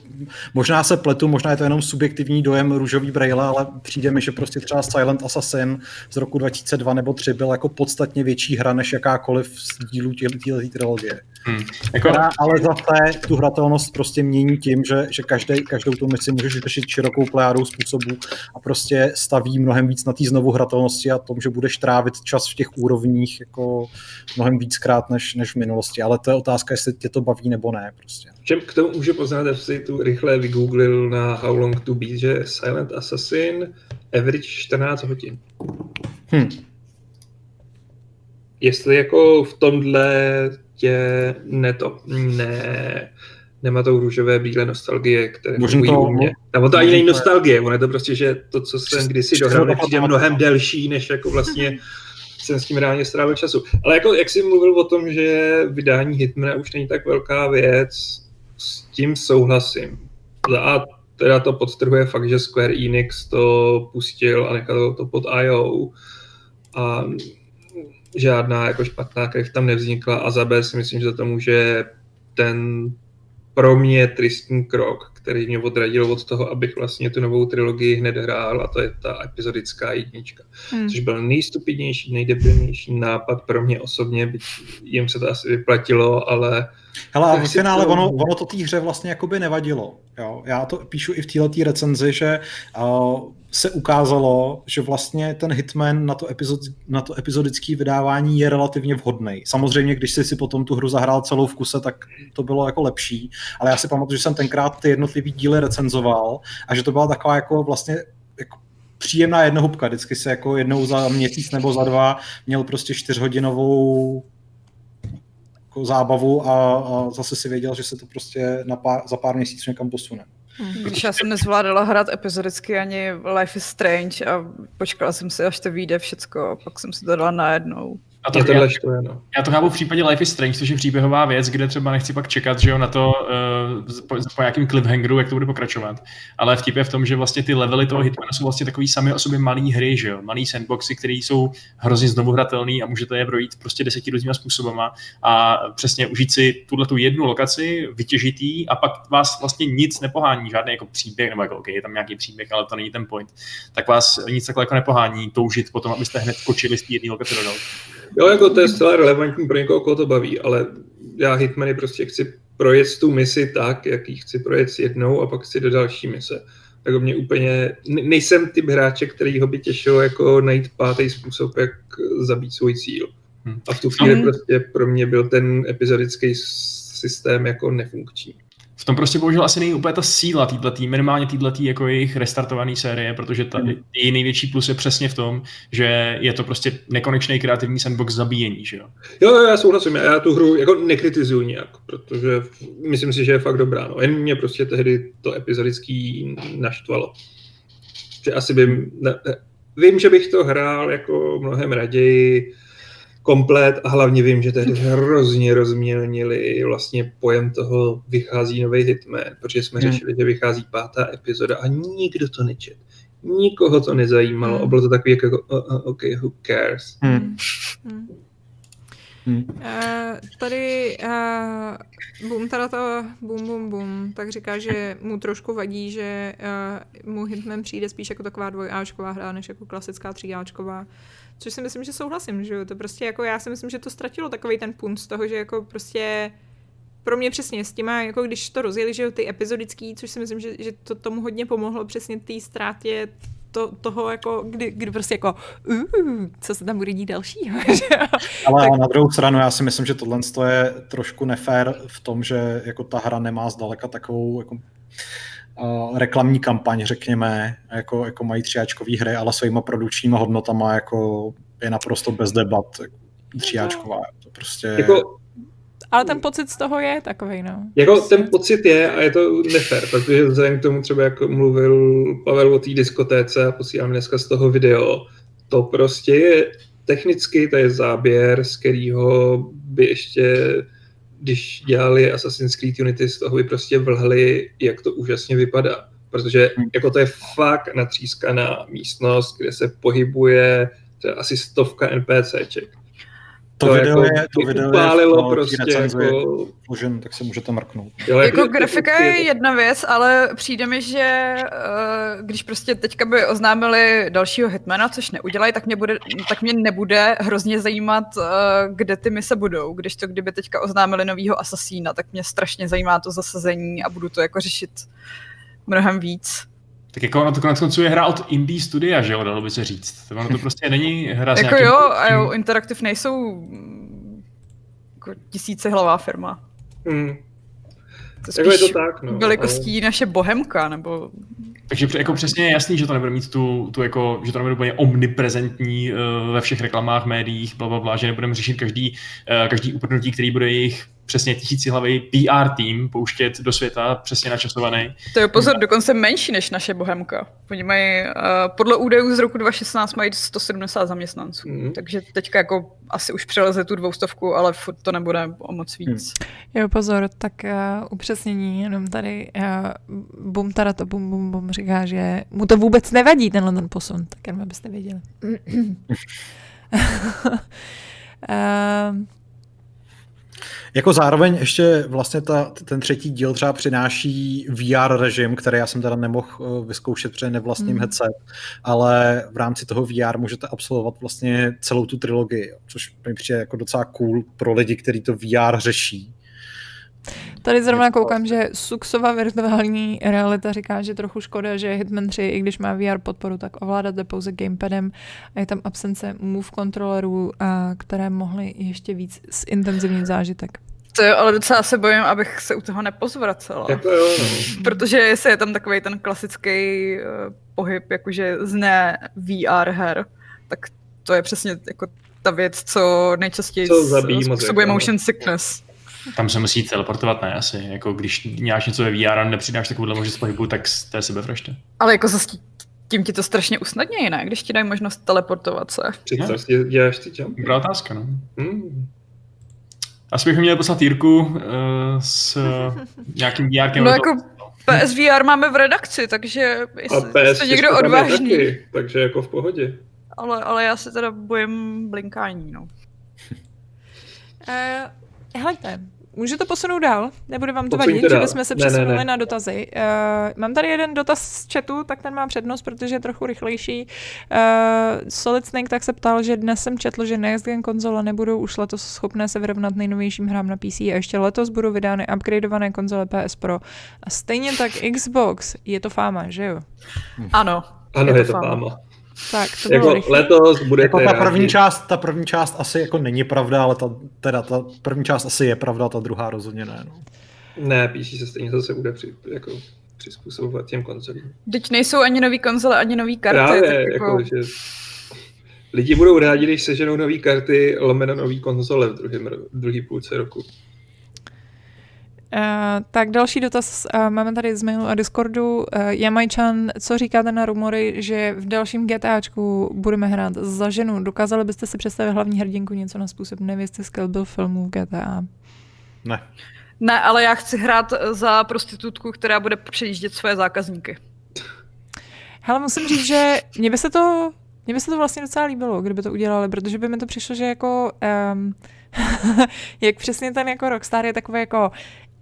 možná se pletu, možná je to jenom subjektivní dojem růžový braille, ale přijde mi, že prostě třeba Silent Assassin z roku 2002 nebo 3 byl jako podstatně větší hra než jakákoliv z dílů téhle trilogie. Hmm. Jako... Která ale zase tu hratelnost prostě mění tím, že, že každý, každou tu misi můžeš řešit širokou plejádou způsobů a prostě staví mnohem víc na té znovu hratelnosti a tom, že budeš trávit čas v těch úrovních jako mnohem víckrát než, než v minulosti. Ale to je otázka, jestli tě to baví nebo ne. Prostě. Čem k tomu můžu poznat, že si tu rychle vygooglil na How Long to Beat, že Silent Assassin average 14 hodin. Hmm. Jestli jako v tomhle tě ne to, ne, nemá to růžové bílé nostalgie, které Můžu to, u mě. A to ani není nostalgie, ono je to prostě, že to, co jsem kdysi dohrál, přijde mnohem delší, než jako vlastně jsem s tím reálně strávil času. Ale jako, jak jsi mluvil o tom, že vydání Hitmana už není tak velká věc, s tím souhlasím. A teda to podtrhuje fakt, že Square Enix to pustil a nechal to pod IO. A žádná jako špatná krev tam nevznikla a za B si myslím, že za to může ten pro mě tristní krok, který mě odradil od toho, abych vlastně tu novou trilogii hned hrál a to je ta epizodická jednička. Hmm. Což byl nejstupidnější, nejdebilnější nápad pro mě osobně, byť jim se to asi vyplatilo, ale Hele, a v finále to... ono, ono to té hře vlastně jakoby nevadilo. Jo? Já to píšu i v této recenzi, že uh, se ukázalo, že vlastně ten Hitman na to, epizod, na to epizodické vydávání je relativně vhodný. Samozřejmě, když jsi si potom tu hru zahrál celou v kuse, tak to bylo jako lepší, ale já si pamatuju, že jsem tenkrát ty jednotlivý díly recenzoval a že to byla taková jako vlastně jako příjemná jednohubka. Vždycky se jako jednou za měsíc nebo za dva měl prostě čtyřhodinovou jako zábavu a, a zase si věděl, že se to prostě na pár, za pár měsíců někam posune. Hmm. Když já jsem nezvládala hrát epizodicky ani Life is Strange a počkala jsem si, až to vyjde všecko a pak jsem si to dala najednou. A to, já, štuje, no. já to chápu v případě Life is Strange, což je příběhová věc, kde třeba nechci pak čekat, že jo, na to uh, po, po nějakým cliffhangeru, jak to bude pokračovat. Ale vtip je v tom, že vlastně ty levely toho Hitmana jsou vlastně takový sami o sobě malý hry, že jo, malý sandboxy, které jsou hrozně znovu hratelný a můžete je projít prostě deseti různýma způsobama a přesně užít si tuhle tu jednu lokaci, vytěžitý a pak vás vlastně nic nepohání, žádný jako příběh, nebo jako, okay, je tam nějaký příběh, ale to není ten point. Tak vás nic takhle jako nepohání toužit potom, abyste hned skočili z té jedné lokace do další. Jo, jako to je zcela relevantní pro někoho, koho to baví, ale já Hitmany prostě chci projet tu misi tak, jak ji chci projet jednou a pak chci do další mise. Tak mě úplně, nejsem typ hráče, který ho by těšil jako najít pátý způsob, jak zabít svůj cíl. Hmm. A v tu chvíli prostě pro mě byl ten epizodický systém jako nefunkční v tom prostě bohužel asi není úplně ta síla týhletý, minimálně týhletý jako jejich restartované série, protože ta, mm. její největší plus je přesně v tom, že je to prostě nekonečný kreativní sandbox zabíjení, že jo? Jo, já souhlasím, já tu hru jako nekritizuju nějak, protože myslím si, že je fakt dobrá, no. Jen mě prostě tehdy to epizodický naštvalo. Že asi bym, ne, vím, že bych to hrál jako mnohem raději, komplet a hlavně vím, že tehdy hrozně rozmělnili vlastně pojem toho vychází nový Hitman, protože jsme hmm. řešili, že vychází pátá epizoda a nikdo to nečet. Nikoho to nezajímalo hmm. a bylo to takový jako, uh, uh, OK, who cares. Hmm. Hmm. Hmm. Uh, tady uh, Boom, teda to Boom, Boom, Boom, tak říká, že mu trošku vadí, že uh, mu Hitman přijde spíš jako taková dvojáčková hra, než jako klasická tříáčková. Což si myslím, že souhlasím, že to prostě jako já si myslím, že to ztratilo takový ten punt z toho, že jako prostě pro mě přesně s těma, jako když to rozjeli, že jo, ty epizodický, což si myslím, že, že to tomu hodně pomohlo přesně té ztrátě to, toho, jako, kdy, kdy prostě jako, uh, co se tam bude dít dalšího. Ale tak... na druhou stranu já si myslím, že tohle je trošku nefér v tom, že jako ta hra nemá zdaleka takovou jako uh, reklamní kampaň, řekněme, jako, jako mají třiáčkové hry, ale svýma produkčníma hodnotama jako je naprosto bez debat tříáčková. To prostě... Jako Ale ten pocit z toho je takový, no. Jako ten pocit je a je to nefér, protože vzhledem k tomu třeba, jako mluvil Pavel o té diskotéce a posílám dneska z toho video, to prostě je technicky, to je záběr, z kterého by ještě, když dělali Assassin's Creed Unity, z toho by prostě vlhli, jak to úžasně vypadá. Protože jako to je fakt natřískaná místnost, kde se pohybuje třeba asi stovka NPCček. To, To video jako je, to video upálilo je v té prostě jako- vložen, tak se můžete mrknout. Jo, Jako to- grafika je jedna věc, ale přijde mi, že uh, když prostě teďka by oznámili dalšího Hitmana, což neudělají, tak mě, bude, tak mě nebude hrozně zajímat, uh, kde ty mise budou. Když to kdyby teďka oznámili novýho Asasína, tak mě strašně zajímá to zasazení a budu to jako řešit mnohem víc. Tak jako ono to konec konců je hra od indie studia, že jo, dalo by se říct. To ono to prostě není hra s Jako nějakým... jo, a jo, Interactive nejsou mm, jako tisíce hlavá firma. Hmm. To Jako je spíš to tak, no, velikostí naše bohemka, nebo Takže jako přesně je jasný, že to nebude mít tu, tu jako, že to nebude úplně omniprezentní uh, ve všech reklamách, médiích, bla, bla, bla, že nebudeme řešit každý, uh, každý uprnutí, který bude jejich přesně tisícihlavý PR tým pouštět do světa, přesně načasovaný. To je pozor, dokonce menší než naše Bohemka. Oni mají, uh, podle údajů z roku 2016 mají 170 zaměstnanců, Mhm. takže teďka jako asi už přeleze tu dvoustovku, ale furt to nebude o moc víc. Jo, pozor, tak uh, upřesnění, jenom tady uh, bum tada to bum bum bum říká, že mu to vůbec nevadí, tenhle ten posun, tak jenom abyste věděli. uh, Jako zároveň ještě vlastně ta, ten třetí díl třeba přináší VR režim, který já jsem teda nemohl eh, vyzkoušet, protože nevlastním mm. headset, ale v rámci toho VR můžete absolvovat vlastně celou tu trilogii, což mi přijde jako docela cool pro lidi, kteří to VR řeší. Tady zrovna koukám, že Suxova virtuální realita říká, že trochu škoda, že Hitman 3, i když má VR podporu, tak ovládáte pouze gamepadem a je tam absence move kontrolerů, a které mohly ještě víc zintenzivnit zážitek. To jo, ale docela se bojím, abych se u toho nepozvracela. Jako jo, no. Protože jestli je tam takový ten klasický uh, pohyb, jakože z ne VR her, tak to je přesně jako ta věc, co nejčastěji Co zabíjí způsobuje motion sickness. Tam se musí teleportovat, ne asi. Jako když děláš něco ve VR a nepřidáš takovouhle možnost pohybu, tak z té sebevražda. Ale jako zase tím ti to strašně usnadnějí, ne? Když ti dají možnost teleportovat se. Představ si, děláš ty. Dobrá otázka, no. Hmm. Asi bychom měli poslat Jirku uh, s nějakým VRkem. No jako. PSVR máme v redakci, takže A jestli PS jste někdo je odvážný. taky, takže jako v pohodě. Ale, ale já se teda bojím blinkání, no. Uh, helejte, můžu to posunout dál? Nebude vám to Posuňte vadit, že bychom se Ne, ne, přesunuli ne. na dotazy. Uh, mám tady jeden dotaz z chatu, tak ten má přednost, protože je trochu rychlejší. Uh, Solid Snake tak se ptal, že dnes jsem četl, že Next Gen konzole nebudou už letos schopné se vyrovnat nejnovějším hrám na PC a ještě letos budou vydány upgradeované konzole PS Pro. A stejně tak Xbox, je to fáma, že jo? Ano. Ano, Je je, to to fáma. fáma. Tak, to bylo Jako rychle. letos budete Jako ta rádi. první část, ta první část asi jako není pravda, ale ta, teda ta první část asi je pravda, ta druhá rozhodně ne. No. Ne, PC se stejně zase bude při, jako, přizpůsobovat těm konzolím. Teď nejsou ani nový konzole, ani nový karty. Právě, tak jako... jako, že lidi budou rádi, když seženou nové karty, lomeno nový konzole v druhém, druhý půlce roku. Uh, tak další dotaz uh, máme tady z mailu a Discordu. Uh, Jamajčan, co říkáte na rumory, že v dalším GTAčku budeme hrát za ženu? Dokázali byste si představit hlavní hrdinku něco na způsob nevěsty z Kill Bill filmů v GTA? Ne. Ne, ale já chci hrát za prostitutku, která bude přejíždět své zákazníky. Hele, musím říct, že mě by se to, mě by se to vlastně docela líbilo, kdyby to udělali, protože by mi to přišlo, že jako, um, jak přesně ten jako Rockstar je takový jako,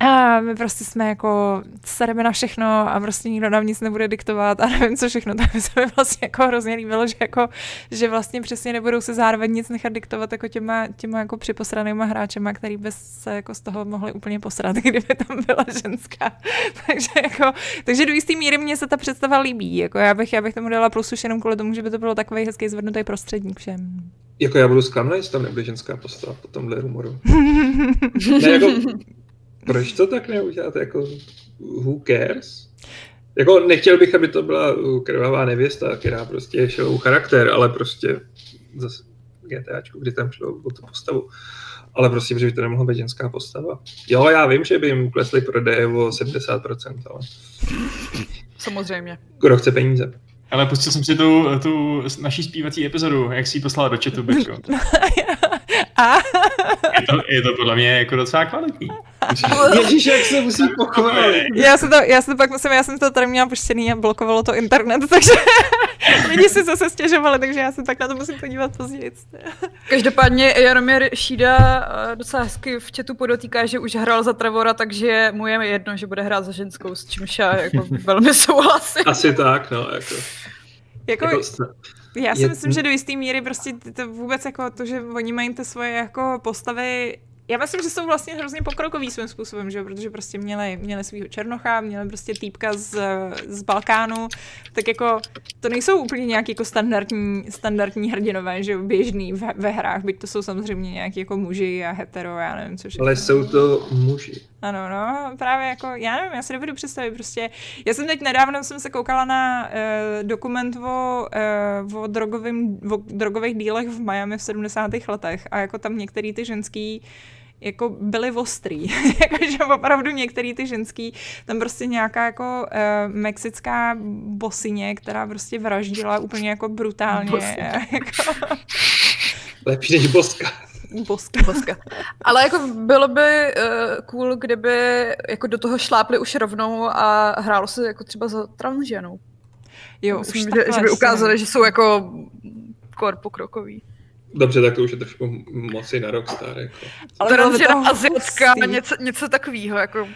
a my prostě jsme jako, sereme na všechno a prostě nikdo nám nic nebude diktovat a nevím co všechno, tak by se mi vlastně jako hrozně líbilo, že jako, že vlastně přesně nebudou se zároveň nic nechat diktovat jako těma, těma jako připosranýma hráčema, který by se jako z toho mohli úplně posrat, kdyby tam byla ženská. takže jako, takže do jistý míry mě se ta představa líbí, jako já bych, já bych tomu dala plus už jenom kvůli tomu, že by to bylo takový hezký zvednutý prostředník všem. Jako já budu zklamaný, jestli tam nebude ženská postava po tomhle rumoru. ne, jako, proč to tak neuděláte? Jako, who cares? Jako nechtěl bych, aby to byla uh, krvavá nevěsta, která prostě šelou charakter, ale prostě zase, GTAčku, kdy tam šlo o tu postavu. Ale prostě, že by to nemohla být ženská postava. Jo, já vím, že by jim klesly prodeje o 70%, ale Samozřejmě. kdo chce peníze. Ale pustil jsem si tu, tu naší zpívací epizodu, jak si ji poslala do chatu, Bečko. A Je to, je to podle mě jako docela kvalitní. Ježíš, jak se musí pochválit. já se to, já se to pak musím, já jsem to tady měla puštěný a blokovalo to internet, takže lidi si zase stěžovali, takže já se tak na to musím podívat později. Každopádně Jaromír Šída eh, docela hezky v chatu podotýká, že už hrál za Trevora, takže mu je jedno, že bude hrát za ženskou, s čímž já jako velmi souhlasím. Asi tak, no, jako. Jako, jako Já si Je- myslím, že do jisté míry prostě to vůbec jako to, že oni mají ty svoje jako postavy já myslím, že jsou vlastně hrozně pokrokový svým způsobem, že protože prostě měli, měli svého Černocha, měli prostě týpka z, z Balkánu, tak jako to nejsou úplně nějaký jako standardní, standardní hrdinové, že běžný ve, ve hrách, byť to jsou samozřejmě nějaký jako muži a hetero, já nevím, co všechno. ale jsou to muži. Ano, no, právě jako, já nevím, já si nebudu představit prostě, já jsem teď nedávno jsem se koukala na uh, dokument o, uh, o, drogovým, o drogových dílech v Miami v 70. letech a jako tam některý ty ženský jako byly ostrý. Jakože opravdu některý ty ženský, tam prostě nějaká jako uh, mexická bosině, která prostě vraždila úplně jako brutálně. Jako, Lepší než boska. Bosky. Boska. Ale jako bylo by uh, cool, kdyby jako do toho šlápli už rovnou a hrálo se jako třeba za transženou. Jo, Myslím, už že, že by ukázali, že jsou jako kor pokrokový. Dobře, tak to už je trošku moci na Rockstar. Jako. Ale Transžena azijská, hustý. něco, něco takového. Jako.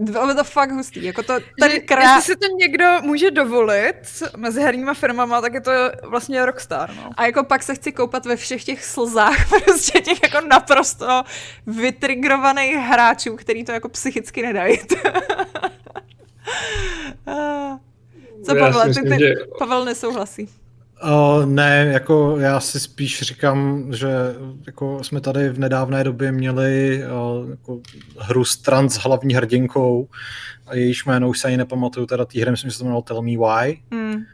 Bylo by to fakt hustý. Jako to, ten Že, krá... Jestli si to někdo může dovolit mezi herníma firmama, tak je to vlastně Rockstar. No. A jako pak se chci koupat ve všech těch slzách prostě těch jako naprosto vytrigrovaných hráčů, který to jako psychicky nedají. Ah. Co Pavel, ty, ty, že- Pavel nesouhlasí. Uh, ne, jako já si spíš říkám, že jako jsme tady v nedávné době měli uh, jako hru s trans hlavní hrdinkou, a jejíž jméno už se ani nepamatuju, teda té hry, myslím, že se to jmenovalo Tell Me Why. Hmm.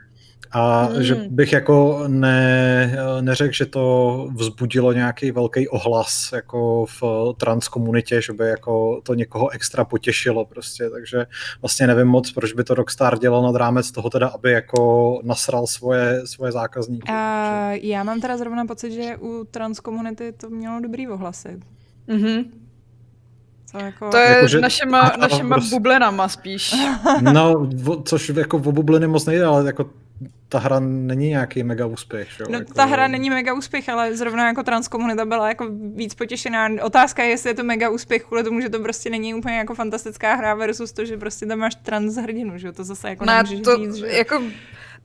A Hmm. že bych jako ne, neřekl, že to vzbudilo nějaký velký ohlas jako v trans komunitě, že by jako to někoho extra potěšilo prostě, takže vlastně nevím moc, proč by to Rockstar dělal nad rámec toho teda, aby jako nasral svoje, svoje zákazníky. A já mám teda zrovna pocit, že u trans komunity to mělo dobrý ohlasy. Mhm. Co jako... To je Jakože- našima, a- a našima prostě- bublinama spíš. No, což jako v obubliny moc nejde, ale jako ta hra není nějaký mega úspěch. Jo, No, jako, ta hra není mega úspěch, ale zrovna jako trans komunita byla jako víc potěšená. Otázka je, jestli je to mega úspěch kvůli tomu, že to prostě není úplně jako fantastická hra versus to, že prostě tam máš trans hrdinu, že jo? To zase jako Ne, nemůžeš to, říct, že... jako,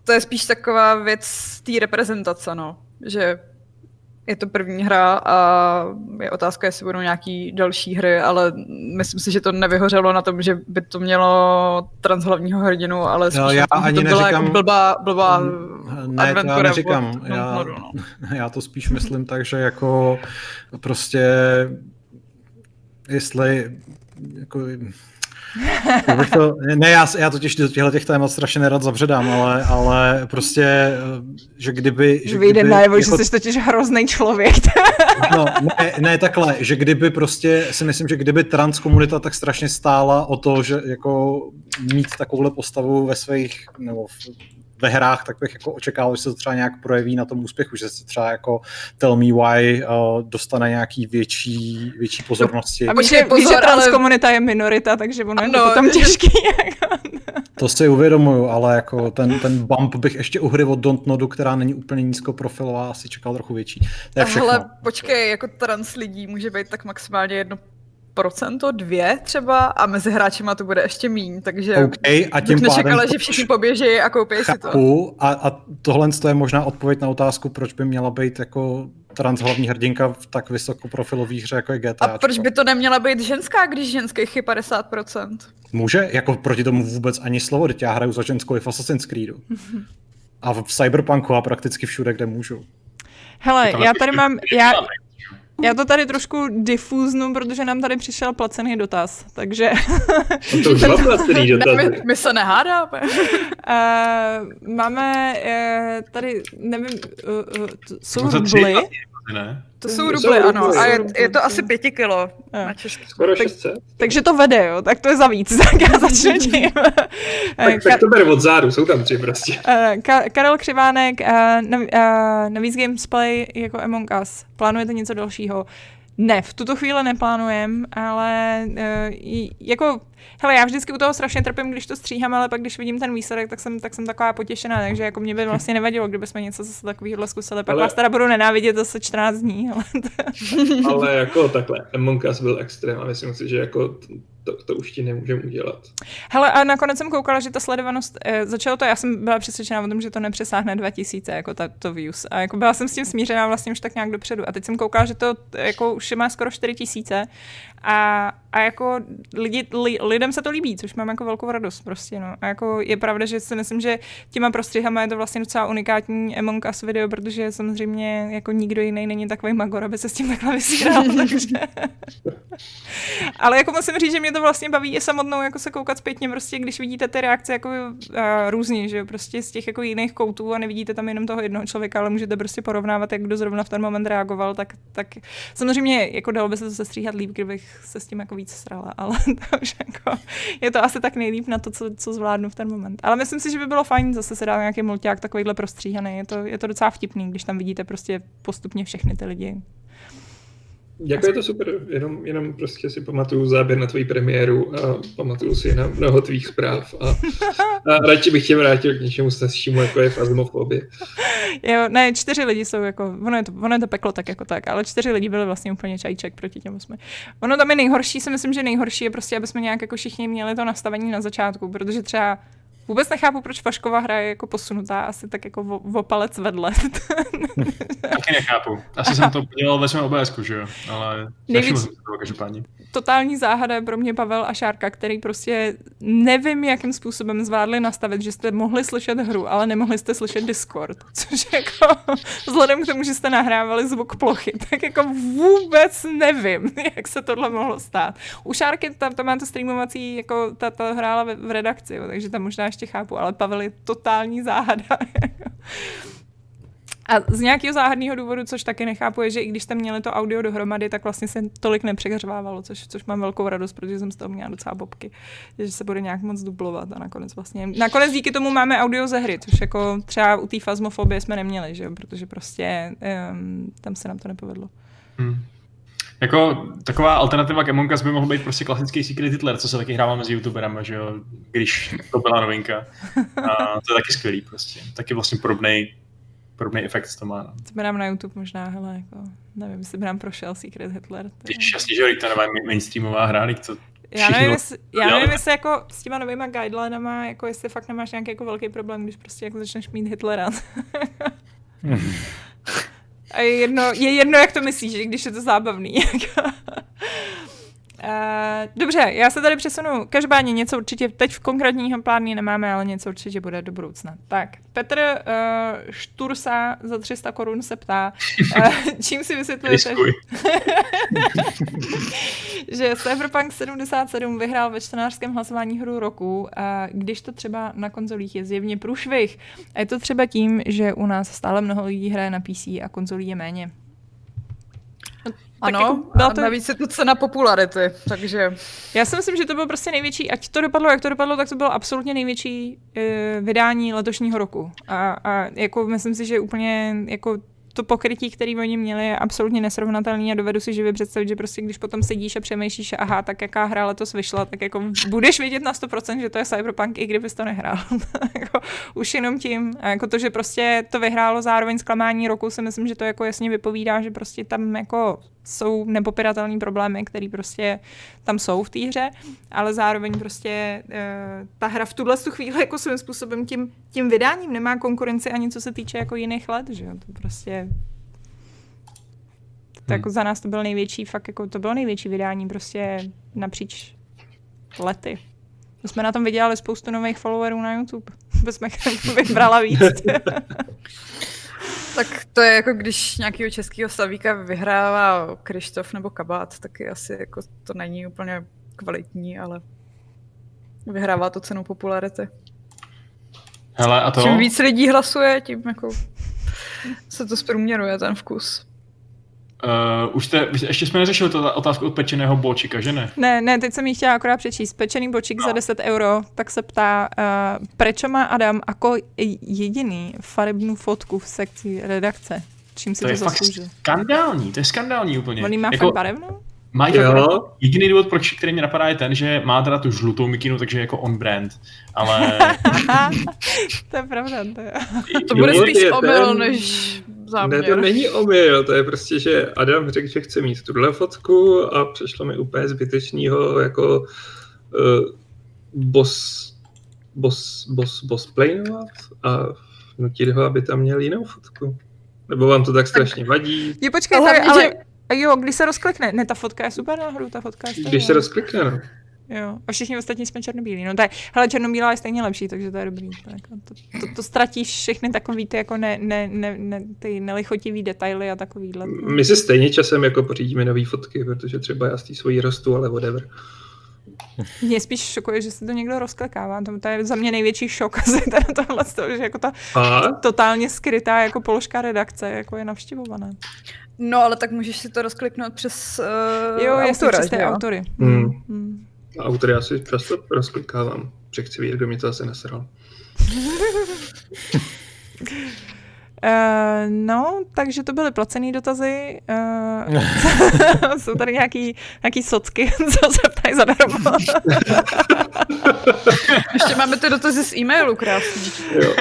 to je spíš taková věc té reprezentace, no. Že je to první hra a je otázka, jestli budou nějaký další hry, ale myslím si, že to nevyhořelo na tom, že by to mělo trans hlavního hrdinu, ale spíš No, já tom, že ani to byla neříkám- jako blbá, blbá Ne, to já neříkám. od Já, Dontnodu, no. já to spíš myslím tak, že jako prostě jestli jako, to, ne, já, já totiž do těchto těch témat strašně nerad zabředám, ale, ale prostě, že kdyby... Že Vyjde kdyby, najevo, že jako- jsi totiž hrozný člověk. No, ne, ne takhle, že kdyby prostě, si myslím, že kdyby trans komunita tak strašně stála o to, že jako mít takovouhle postavu ve svých, nebo v, ve hrách, tak bych jako očekával, že se to třeba nějak projeví na tom úspěchu, že se třeba jako Tell Me Why uh, dostane nějaký větší, větší pozornosti. A víš, že, víš, že pozor, trans ale- komunita je minorita, takže ono je to Ano, potom těžký. Jako. To si uvědomuju, ale jako ten, ten bump bych ještě u hry od Dontnodu, která není úplně nízkoprofilová, asi čekal trochu větší. To je všechno. Hele, počkej, jako trans lidí může být tak maximálně jedno procento, dvě třeba a mezi hráčima to bude ještě míň, takže OK, a tím bych nečekala, pádem že všichni poběží a koupí si to. A, a tohle je možná odpověď na otázku, proč by měla být jako trans hlavní hrdinka v tak vysokoprofilový hře, jako je GTA. A proč by to neměla být ženská, když ženských je 50%? Může, jako proti tomu vůbec ani slovo, teď já hraju za ženskou i v Assassin's Creedu. A v Cyberpunku a prakticky všude, kde můžu. Hele, já tady mám, já, Já to tady trošku difúznu, protože nám tady přišel placený dotaz, takže... No to už byla placený dotaz. Ne, my, my se nehádáme. uh, máme uh, tady, nevím, uh, uh, jsou No ne? To jsou rubly, ano. A je, je to asi pěti kilo. Na. Skoro Tak- 600. Takže to vede, jo, tak to je za víc, tak já začnu tím. Eh, Tak, tak to ber od zádu, jsou tam tři prostě. Eh, Ka- Karel Křivánek, uh, uh, navíc Gamesplay jako Among Us. Plánujete něco dalšího? Ne, v tuto chvíli neplánujem, ale uh, jako, hele, já vždycky u toho strašně trpím, když to stříhám, ale pak když vidím ten výsledek, tak jsem, tak jsem taková potěšená, takže jako mě by vlastně nevadilo, kdybychom něco zase takového zkusili. Pak Ale- vás teda budu nenávidět zase 14 dní, ale Ale jako takhle, Among Us byl extrém a myslím si, že jako to, to už ti nemůžeme udělat. Hele, a nakonec jsem koukala, že ta sledovanost, eh, začalo to, já jsem byla přesvědčená o tom, že to nepřesáhne 2000, jako ta, to views. A jako byla jsem s tím smířená vlastně už tak nějak dopředu. A teď jsem koukala, že to eh, jako už má skoro 4000 a, a jako lidi, li, lidem se to líbí, což mám jako velkou radost prostě, no. A jako je pravda, že si myslím, že těma prostřihama je to vlastně docela unikátní Among Us video, protože samozřejmě jako nikdo jiný není takový magor, aby se s tím takhle vysíral, takže... Ale jako musím říct, že mě to vlastně baví i samotnou jako se koukat zpětně, prostě když vidíte ty reakce jako uh, různě, že jo, prostě z těch jako jiných koutů a nevidíte tam jenom toho jednoho člověka, ale můžete prostě porovnávat, jak kdo zrovna v ten moment reagoval, tak, tak samozřejmě jako dalo by se to sestříhat líp, kdybych se s tím jako víc strala, ale to už jako, je to asi tak nejlíp na to, co, co zvládnu v ten moment. Ale myslím si, že by bylo fajn zase se dát nějaký mulťák takovýhle prostříhaný, je to, je to docela vtipný, když tam vidíte prostě postupně všechny ty lidi. Jako je to super, jenom, jenom prostě si pamatuju záběr na tvoji premiéru a pamatuju si na mnoho tvých zpráv a, a radši bych tě vrátil k něčemu snazšímu, jako je fazmofobie. Jo, ne, čtyři lidi jsou jako, ono je, to, ono je to peklo tak jako tak, ale čtyři lidi byli vlastně úplně čajček proti těm osmi. Ono tam je nejhorší, si myslím, že nejhorší je prostě, aby jsme nějak jako všichni měli to nastavení na začátku, protože třeba Vůbec nechápu, proč Vašková hra je jako posunutá asi tak jako o, o palec vedle. Taky nechápu. Asi jsem to dělal ve svém OBSku, že jo? Ale Nejvíc- toho každopádně. Totální záhada je pro mě Pavel a Šárka, který prostě nevím, jakým způsobem zvládli nastavit, že jste mohli slyšet hru, ale nemohli jste slyšet Discord. Což jako, vzhledem k tomu, že jste nahrávali zvuk plochy, tak jako vůbec nevím, jak se tohle mohlo stát. U Šárky tam, tam má to streamovací, jako ta, ta hrála v, v redakci, jo, takže tam možná ještě chápu, ale Pavel je totální záhada. A z nějakého záhadného důvodu, což taky nechápu, je, že i když jste měli to audio dohromady, tak vlastně se tolik nepřehřvávalo, což, což mám velkou radost, protože jsem z toho měla docela bobky, že se bude nějak moc dublovat a nakonec vlastně. Nakonec díky tomu máme audio ze hry, což jako třeba u té fazmofobie jsme neměli, že jo, protože prostě um, tam se nám to nepovedlo. Hmm. Jako taková alternativa k Among Us by mohl být prostě klasický Secret Hitler, co se taky hrává mezi youtuberama, že jo, když to byla novinka. A to je taky skvělý prostě. Taky vlastně podobný podobný efekt to má. No. To by nám na YouTube možná, hele, jako, nevím, jestli by nám prošel Secret Hitler. to je- jasně, že to nová mainstreamová hra, to Já nevím, jestli, já nevím, jestli jako s těma novýma guidelinama, jako jestli fakt nemáš nějaký jako velký problém, když prostě jako začneš mít Hitlera. A je jedno, je jedno, jak to myslíš, když je to zábavný. Uh, dobře, já se tady přesunu. Každopádně něco určitě, teď v konkrétního plánu nemáme, ale něco určitě bude do budoucna. Tak, Petr uh, Štursa za 300 korun se ptá, uh, čím si vysvětlujete, že Cyberpunk 77 vyhrál ve čtenářském hlasování hru roku, a když to třeba na konzolích je zjevně průšvih. A je to třeba tím, že u nás stále mnoho lidí hraje na PC a konzolí je méně. No, tak Ano, jako byla a to- navíc je to cena popularity, takže Já si myslím, že to bylo prostě největší, ať to dopadlo, jak to dopadlo, tak to bylo absolutně největší uh, vydání letošního roku. A, a jako myslím si, že úplně jako to pokrytí, který oni měli, je absolutně nesrovnatelný a dovedu si živě představit, že prostě když potom sedíš a přemýšlíš, aha, tak jaká hra letos vyšla, tak jako budeš vědět na 100%, že to je Cyberpunk, i kdybys to nehrál. jako, už jenom tím. A jako to, že prostě to vyhrálo zároveň zklamání roku, si myslím, že to jako jasně vypovídá, že prostě tam jako jsou nepopiratelné problémy, které prostě tam jsou v té hře, ale zároveň prostě uh, ta hra v tuhle tu chvíli jako svým způsobem tím, tím vydáním nemá konkurenci ani co se týče jako jiných let, že jo, to prostě to jako za nás to byl největší, fakt jako to bylo největší vydání prostě napříč lety. My jsme na tom vydělali spoustu nových followerů na YouTube. Bychom vybrala víc. Tak to je jako když nějakého českého slavíka vyhrává Krištof nebo Kabát, taky asi jako to není úplně kvalitní, ale vyhrává to cenu popularity. Hele, a to? Čím víc lidí hlasuje, tím jako se to zprůměruje ten vkus. Uh, už jste, ještě jsme neřešili tu otázku od pečeného bočika, že ne? Ne, ne, teď jsem ji chtěla akorát přečíst. Pečený bočík no. za 10 euro, tak se ptá, uh, proč má Adam jako jediný farebnou fotku v sekci redakce? Čím si to, to je zasloužil? fakt skandální, to je skandální úplně. On jí má jako, fakt barevnou? Má jako jediný důvod, proč, který mě napadá, je ten, že má teda tu žlutou mikinu, takže jako on brand, ale... to je pravda, to je. To bude spíš omyl, než záměr. Ne, to není omyl, to je prostě, že Adam řekl, že chce mít tuhle fotku a přišlo mi úplně zbytečného jako uh, boss, boss, boss, boss plainovat a nutit ho, aby tam měl jinou fotku. Nebo vám to tak strašně vadí? Je počkej, ale, ale, ale, jo, když se rozklikne, ne, ta fotka je super náhodou, ta fotka je Když se rozklikne, no. Jo, a všichni ostatní jsme černobílí. No tak, hele, černobílá je stejně lepší, takže to je dobrý. Tak, to, to, to, ztratíš všechny takový ty jako ne, ne, ne, ne, ty nelichotivý detaily a takovýhle. My si stejně časem jako pořídíme nové fotky, protože třeba já z té svojí rostu, ale whatever. Mě spíš šokuje, že se to někdo rozklikává. To, to je za mě největší šok asi teda tohle, toho, že jako ta a? totálně skrytá jako položka redakce jako je navštěvovaná. No, ale tak můžeš si to rozkliknout přes uh, jo, autora, přes ty autory. Hmm. Hmm. Autory já si často rozklikávám, protože chci vidět, kdo mi to asi nesral. Uh, no, takže to byly placené dotazy. Uh, jsou tady nějaký, nějaký socky, co se ptají zadarmo. Ještě máme ty dotazy z e-mailu krásný. Jo.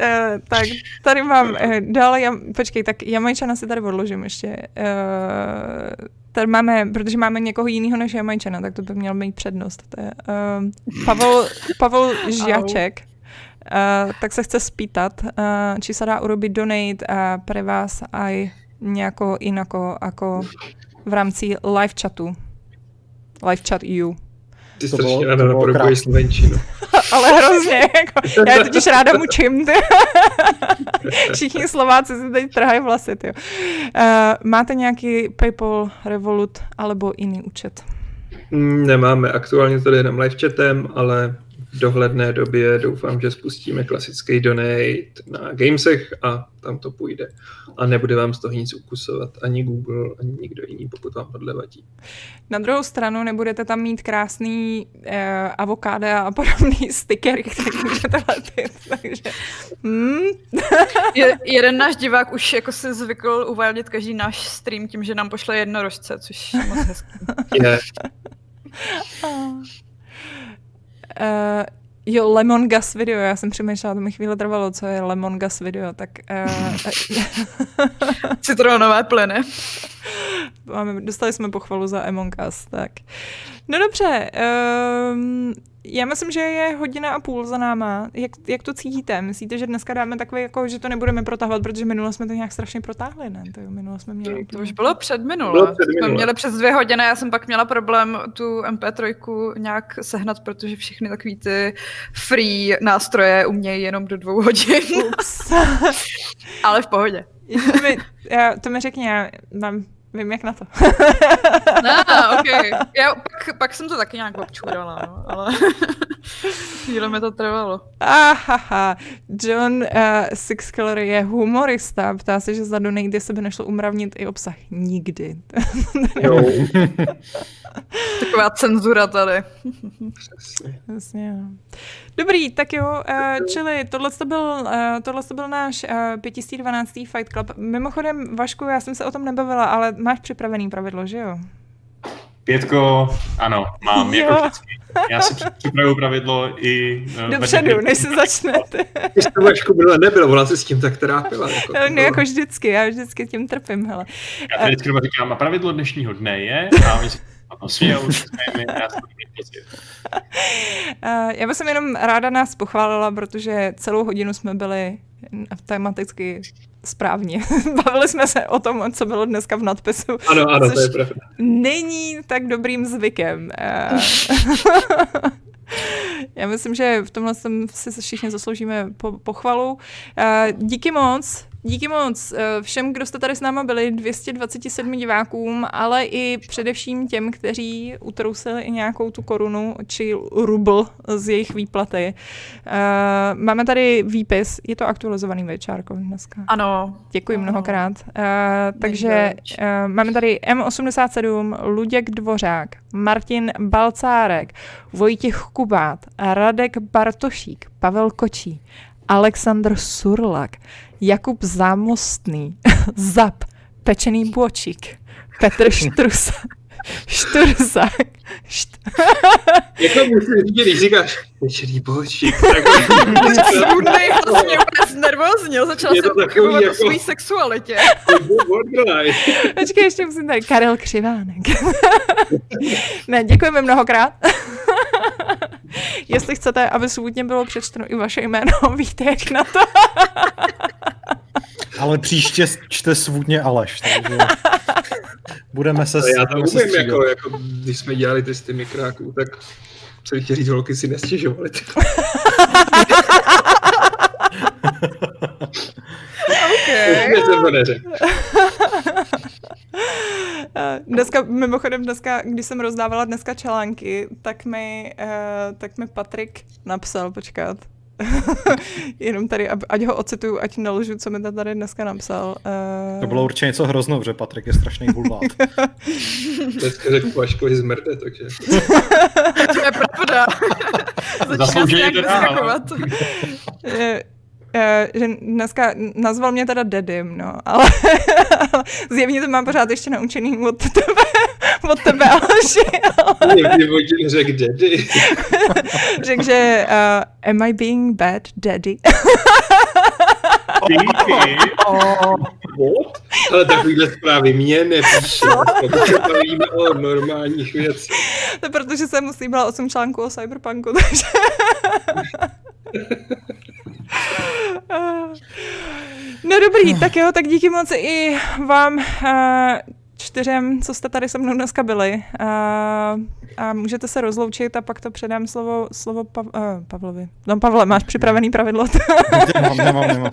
Uh, tak tady mám uh, dále, jam, počkej, tak Jamajčana si tady odložím ještě. Uh, tady máme, protože máme někoho jiného než Jamajčana, tak to by měl mít přednost. To je, uh, Pavel, Pavel Žiaček. Uh, tak se chce spýtat, uh, či se dá urobit donate uh, pre vás aj nejako inako ako v rámci live chatu. Live chat EU. Ty to strašně ráda napodobuješ slovenčinu. Ale hrozně, jako, já totiž ráda mučím. Ty. Všichni Slováci si teď trhají vlasy. Ty. Uh, máte nějaký PayPal, Revolut alebo jiný účet? Mm, nemáme, aktuálně jde jenom live chatem, ale dohledné době doufám, že spustíme klasický donate na Gamesech a tam to půjde. A nebude vám z toho nic ukusovat ani Google, ani nikdo jiný, pokud vám tohle vadí. Na druhou stranu nebudete tam mít krásný eh, avokáda a podobný stickery, které můžete lepit, takže... Hmm. Je, jeden náš divák už jako se zvykl uvádět každý náš stream tím, že nám pošle jednorožce, což je moc hezký. Je. Uh, jo, Lemon Gas video, já jsem přemýšlela, to mi chvíli trvalo, co je Lemon Gas video, tak... Uh, Citronové plyny. Máme, dostali jsme pochvalu za Among Us, tak. No dobře, um, já myslím, že je hodina a půl za náma. Jak, jak to cítíte? Myslíte, že dneska dáme takové, jako, že to nebudeme protahovat, protože minule jsme to nějak strašně protáhli, ne? To, jo, minule jsme měli... To už bylo před minule. Bylo před minule. Jsme měli přes dvě hodiny, já jsem pak měla problém tu MP3 nějak sehnat, protože všechny takový ty free nástroje umějí jenom do dvou hodin. Ups. Ale v pohodě. to, mi, já, to mi řekni, já mám Vím, jak na to. no, ok. Já pak, pak jsem to taky nějak občurala, no, ale chvíli mi to trvalo. Ahaha, John uh, Sixcolor je humorista, ptá se, že za donate se by nešlo umravnit i obsah. Nikdy. jo. Taková cenzura tady. Jasně, no. Dobrý, tak jo, uh, čili tohle to byl, uh, tohle to byl náš uh, 512. Fight Club. Mimochodem, Vašku, já jsem se o tom nebavila, ale máš připravený pravidlo, že jo? Pětko, ano, mám, jo. jako vždycky. Já si připravuju pravidlo i... Uh, Dopředu, než se začnete. Když to Vašku bylo nebylo, ona se s tím tak trápila. Jako, no, no, jako vždycky, já vždycky tím trpím, hele. Já tady vždycky říkám, a pravidlo dnešního dne je, a oni smějou, já bych jenom ráda nás pochválila, protože celou hodinu jsme byli tematicky správně. Bavili jsme se o tom, co bylo dneska v nadpisu. Ano, ano, to je pravda. Není tak dobrým zvykem. Já myslím, že v tomhle si všichni zasloužíme po, pochvalu. Díky moc Díky moc eh, všem, kdo jste tady s náma byli, 227 divákům, ale i především těm, kteří utrousili i nějakou tu korunu či rubl z jejich výplaty. Eh, máme tady výpis, je to aktualizovaný večárko dneska. Ano. Děkuji ano. mnohokrát. Eh, takže máme tady M87, Luděk Dvořák, Martin Balcárek, Vojtěch Kubát, Radek Bartošík, Pavel Kočí, Aleksandr Surlak, Jakub Zámostný, Zap, Pečený Bočík, Petr Štrusa, Šturzák. Št... jako musím říct, když říkáš Pečený Bočík, tak... Svůdnej hlasně úplně nervózně, začal jsem pochybovat jako... o své sexualitě. Počkej, ještě musím tady, Karel Křivánek. ne, děkujeme mnohokrát. Jestli chcete, aby svůdně bylo přečteno i vaše jméno, víte jak na to. Ale příště čte svůdně Aleš, takže budeme se Já to umím, jako, jako, když jsme dělali testy mikráků, tak co chtěl říct, holky si nestěžovali. okay. Dneska, mimochodem dneska, když jsem rozdávala dneska články, tak mi, uh, tak mi Patrik napsal, počkat, Jenom tady, ať ho ocituju, ať nelžu, co mi tady dneska napsal. Uh... To bylo určitě něco hroznou, že Patrik je strašný bulvát. dneska řekl Paškovi zmrde, takže... to je pravda. Zaslouženě teda. Uh, že dneska nazval mě teda Dedym, no, ale zjevně to mám pořád ještě naučený od tebe, od tebe, Aleši. Ale... Někdy řekl Daddy. Řekl, že uh, am I being bad daddy? Díky. What? Ale takovýhle zprávy mě nepíše. Protože bavíme o normálních věcech. To protože jsem musím byla 8 článků o Cyberpunku, takže... No dobrý, tak jo, tak díky moc i vám uh, čtyřem, co jste tady se mnou dneska byli. Uh, a můžete se rozloučit a pak to předám slovo, slovo Pav, uh, Pavlovi. No Pavle, máš připravený pravidlo? nemám, nemám, nemám.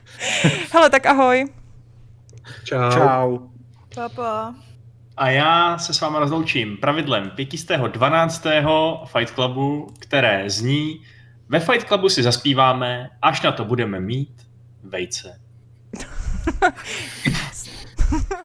Hele, tak ahoj. Čau. Čau. Papa. A já se s váma rozloučím pravidlem 512. Fight Clubu, které zní ve Fight Clubu si zaspíváme, až na to budeme mít vejce.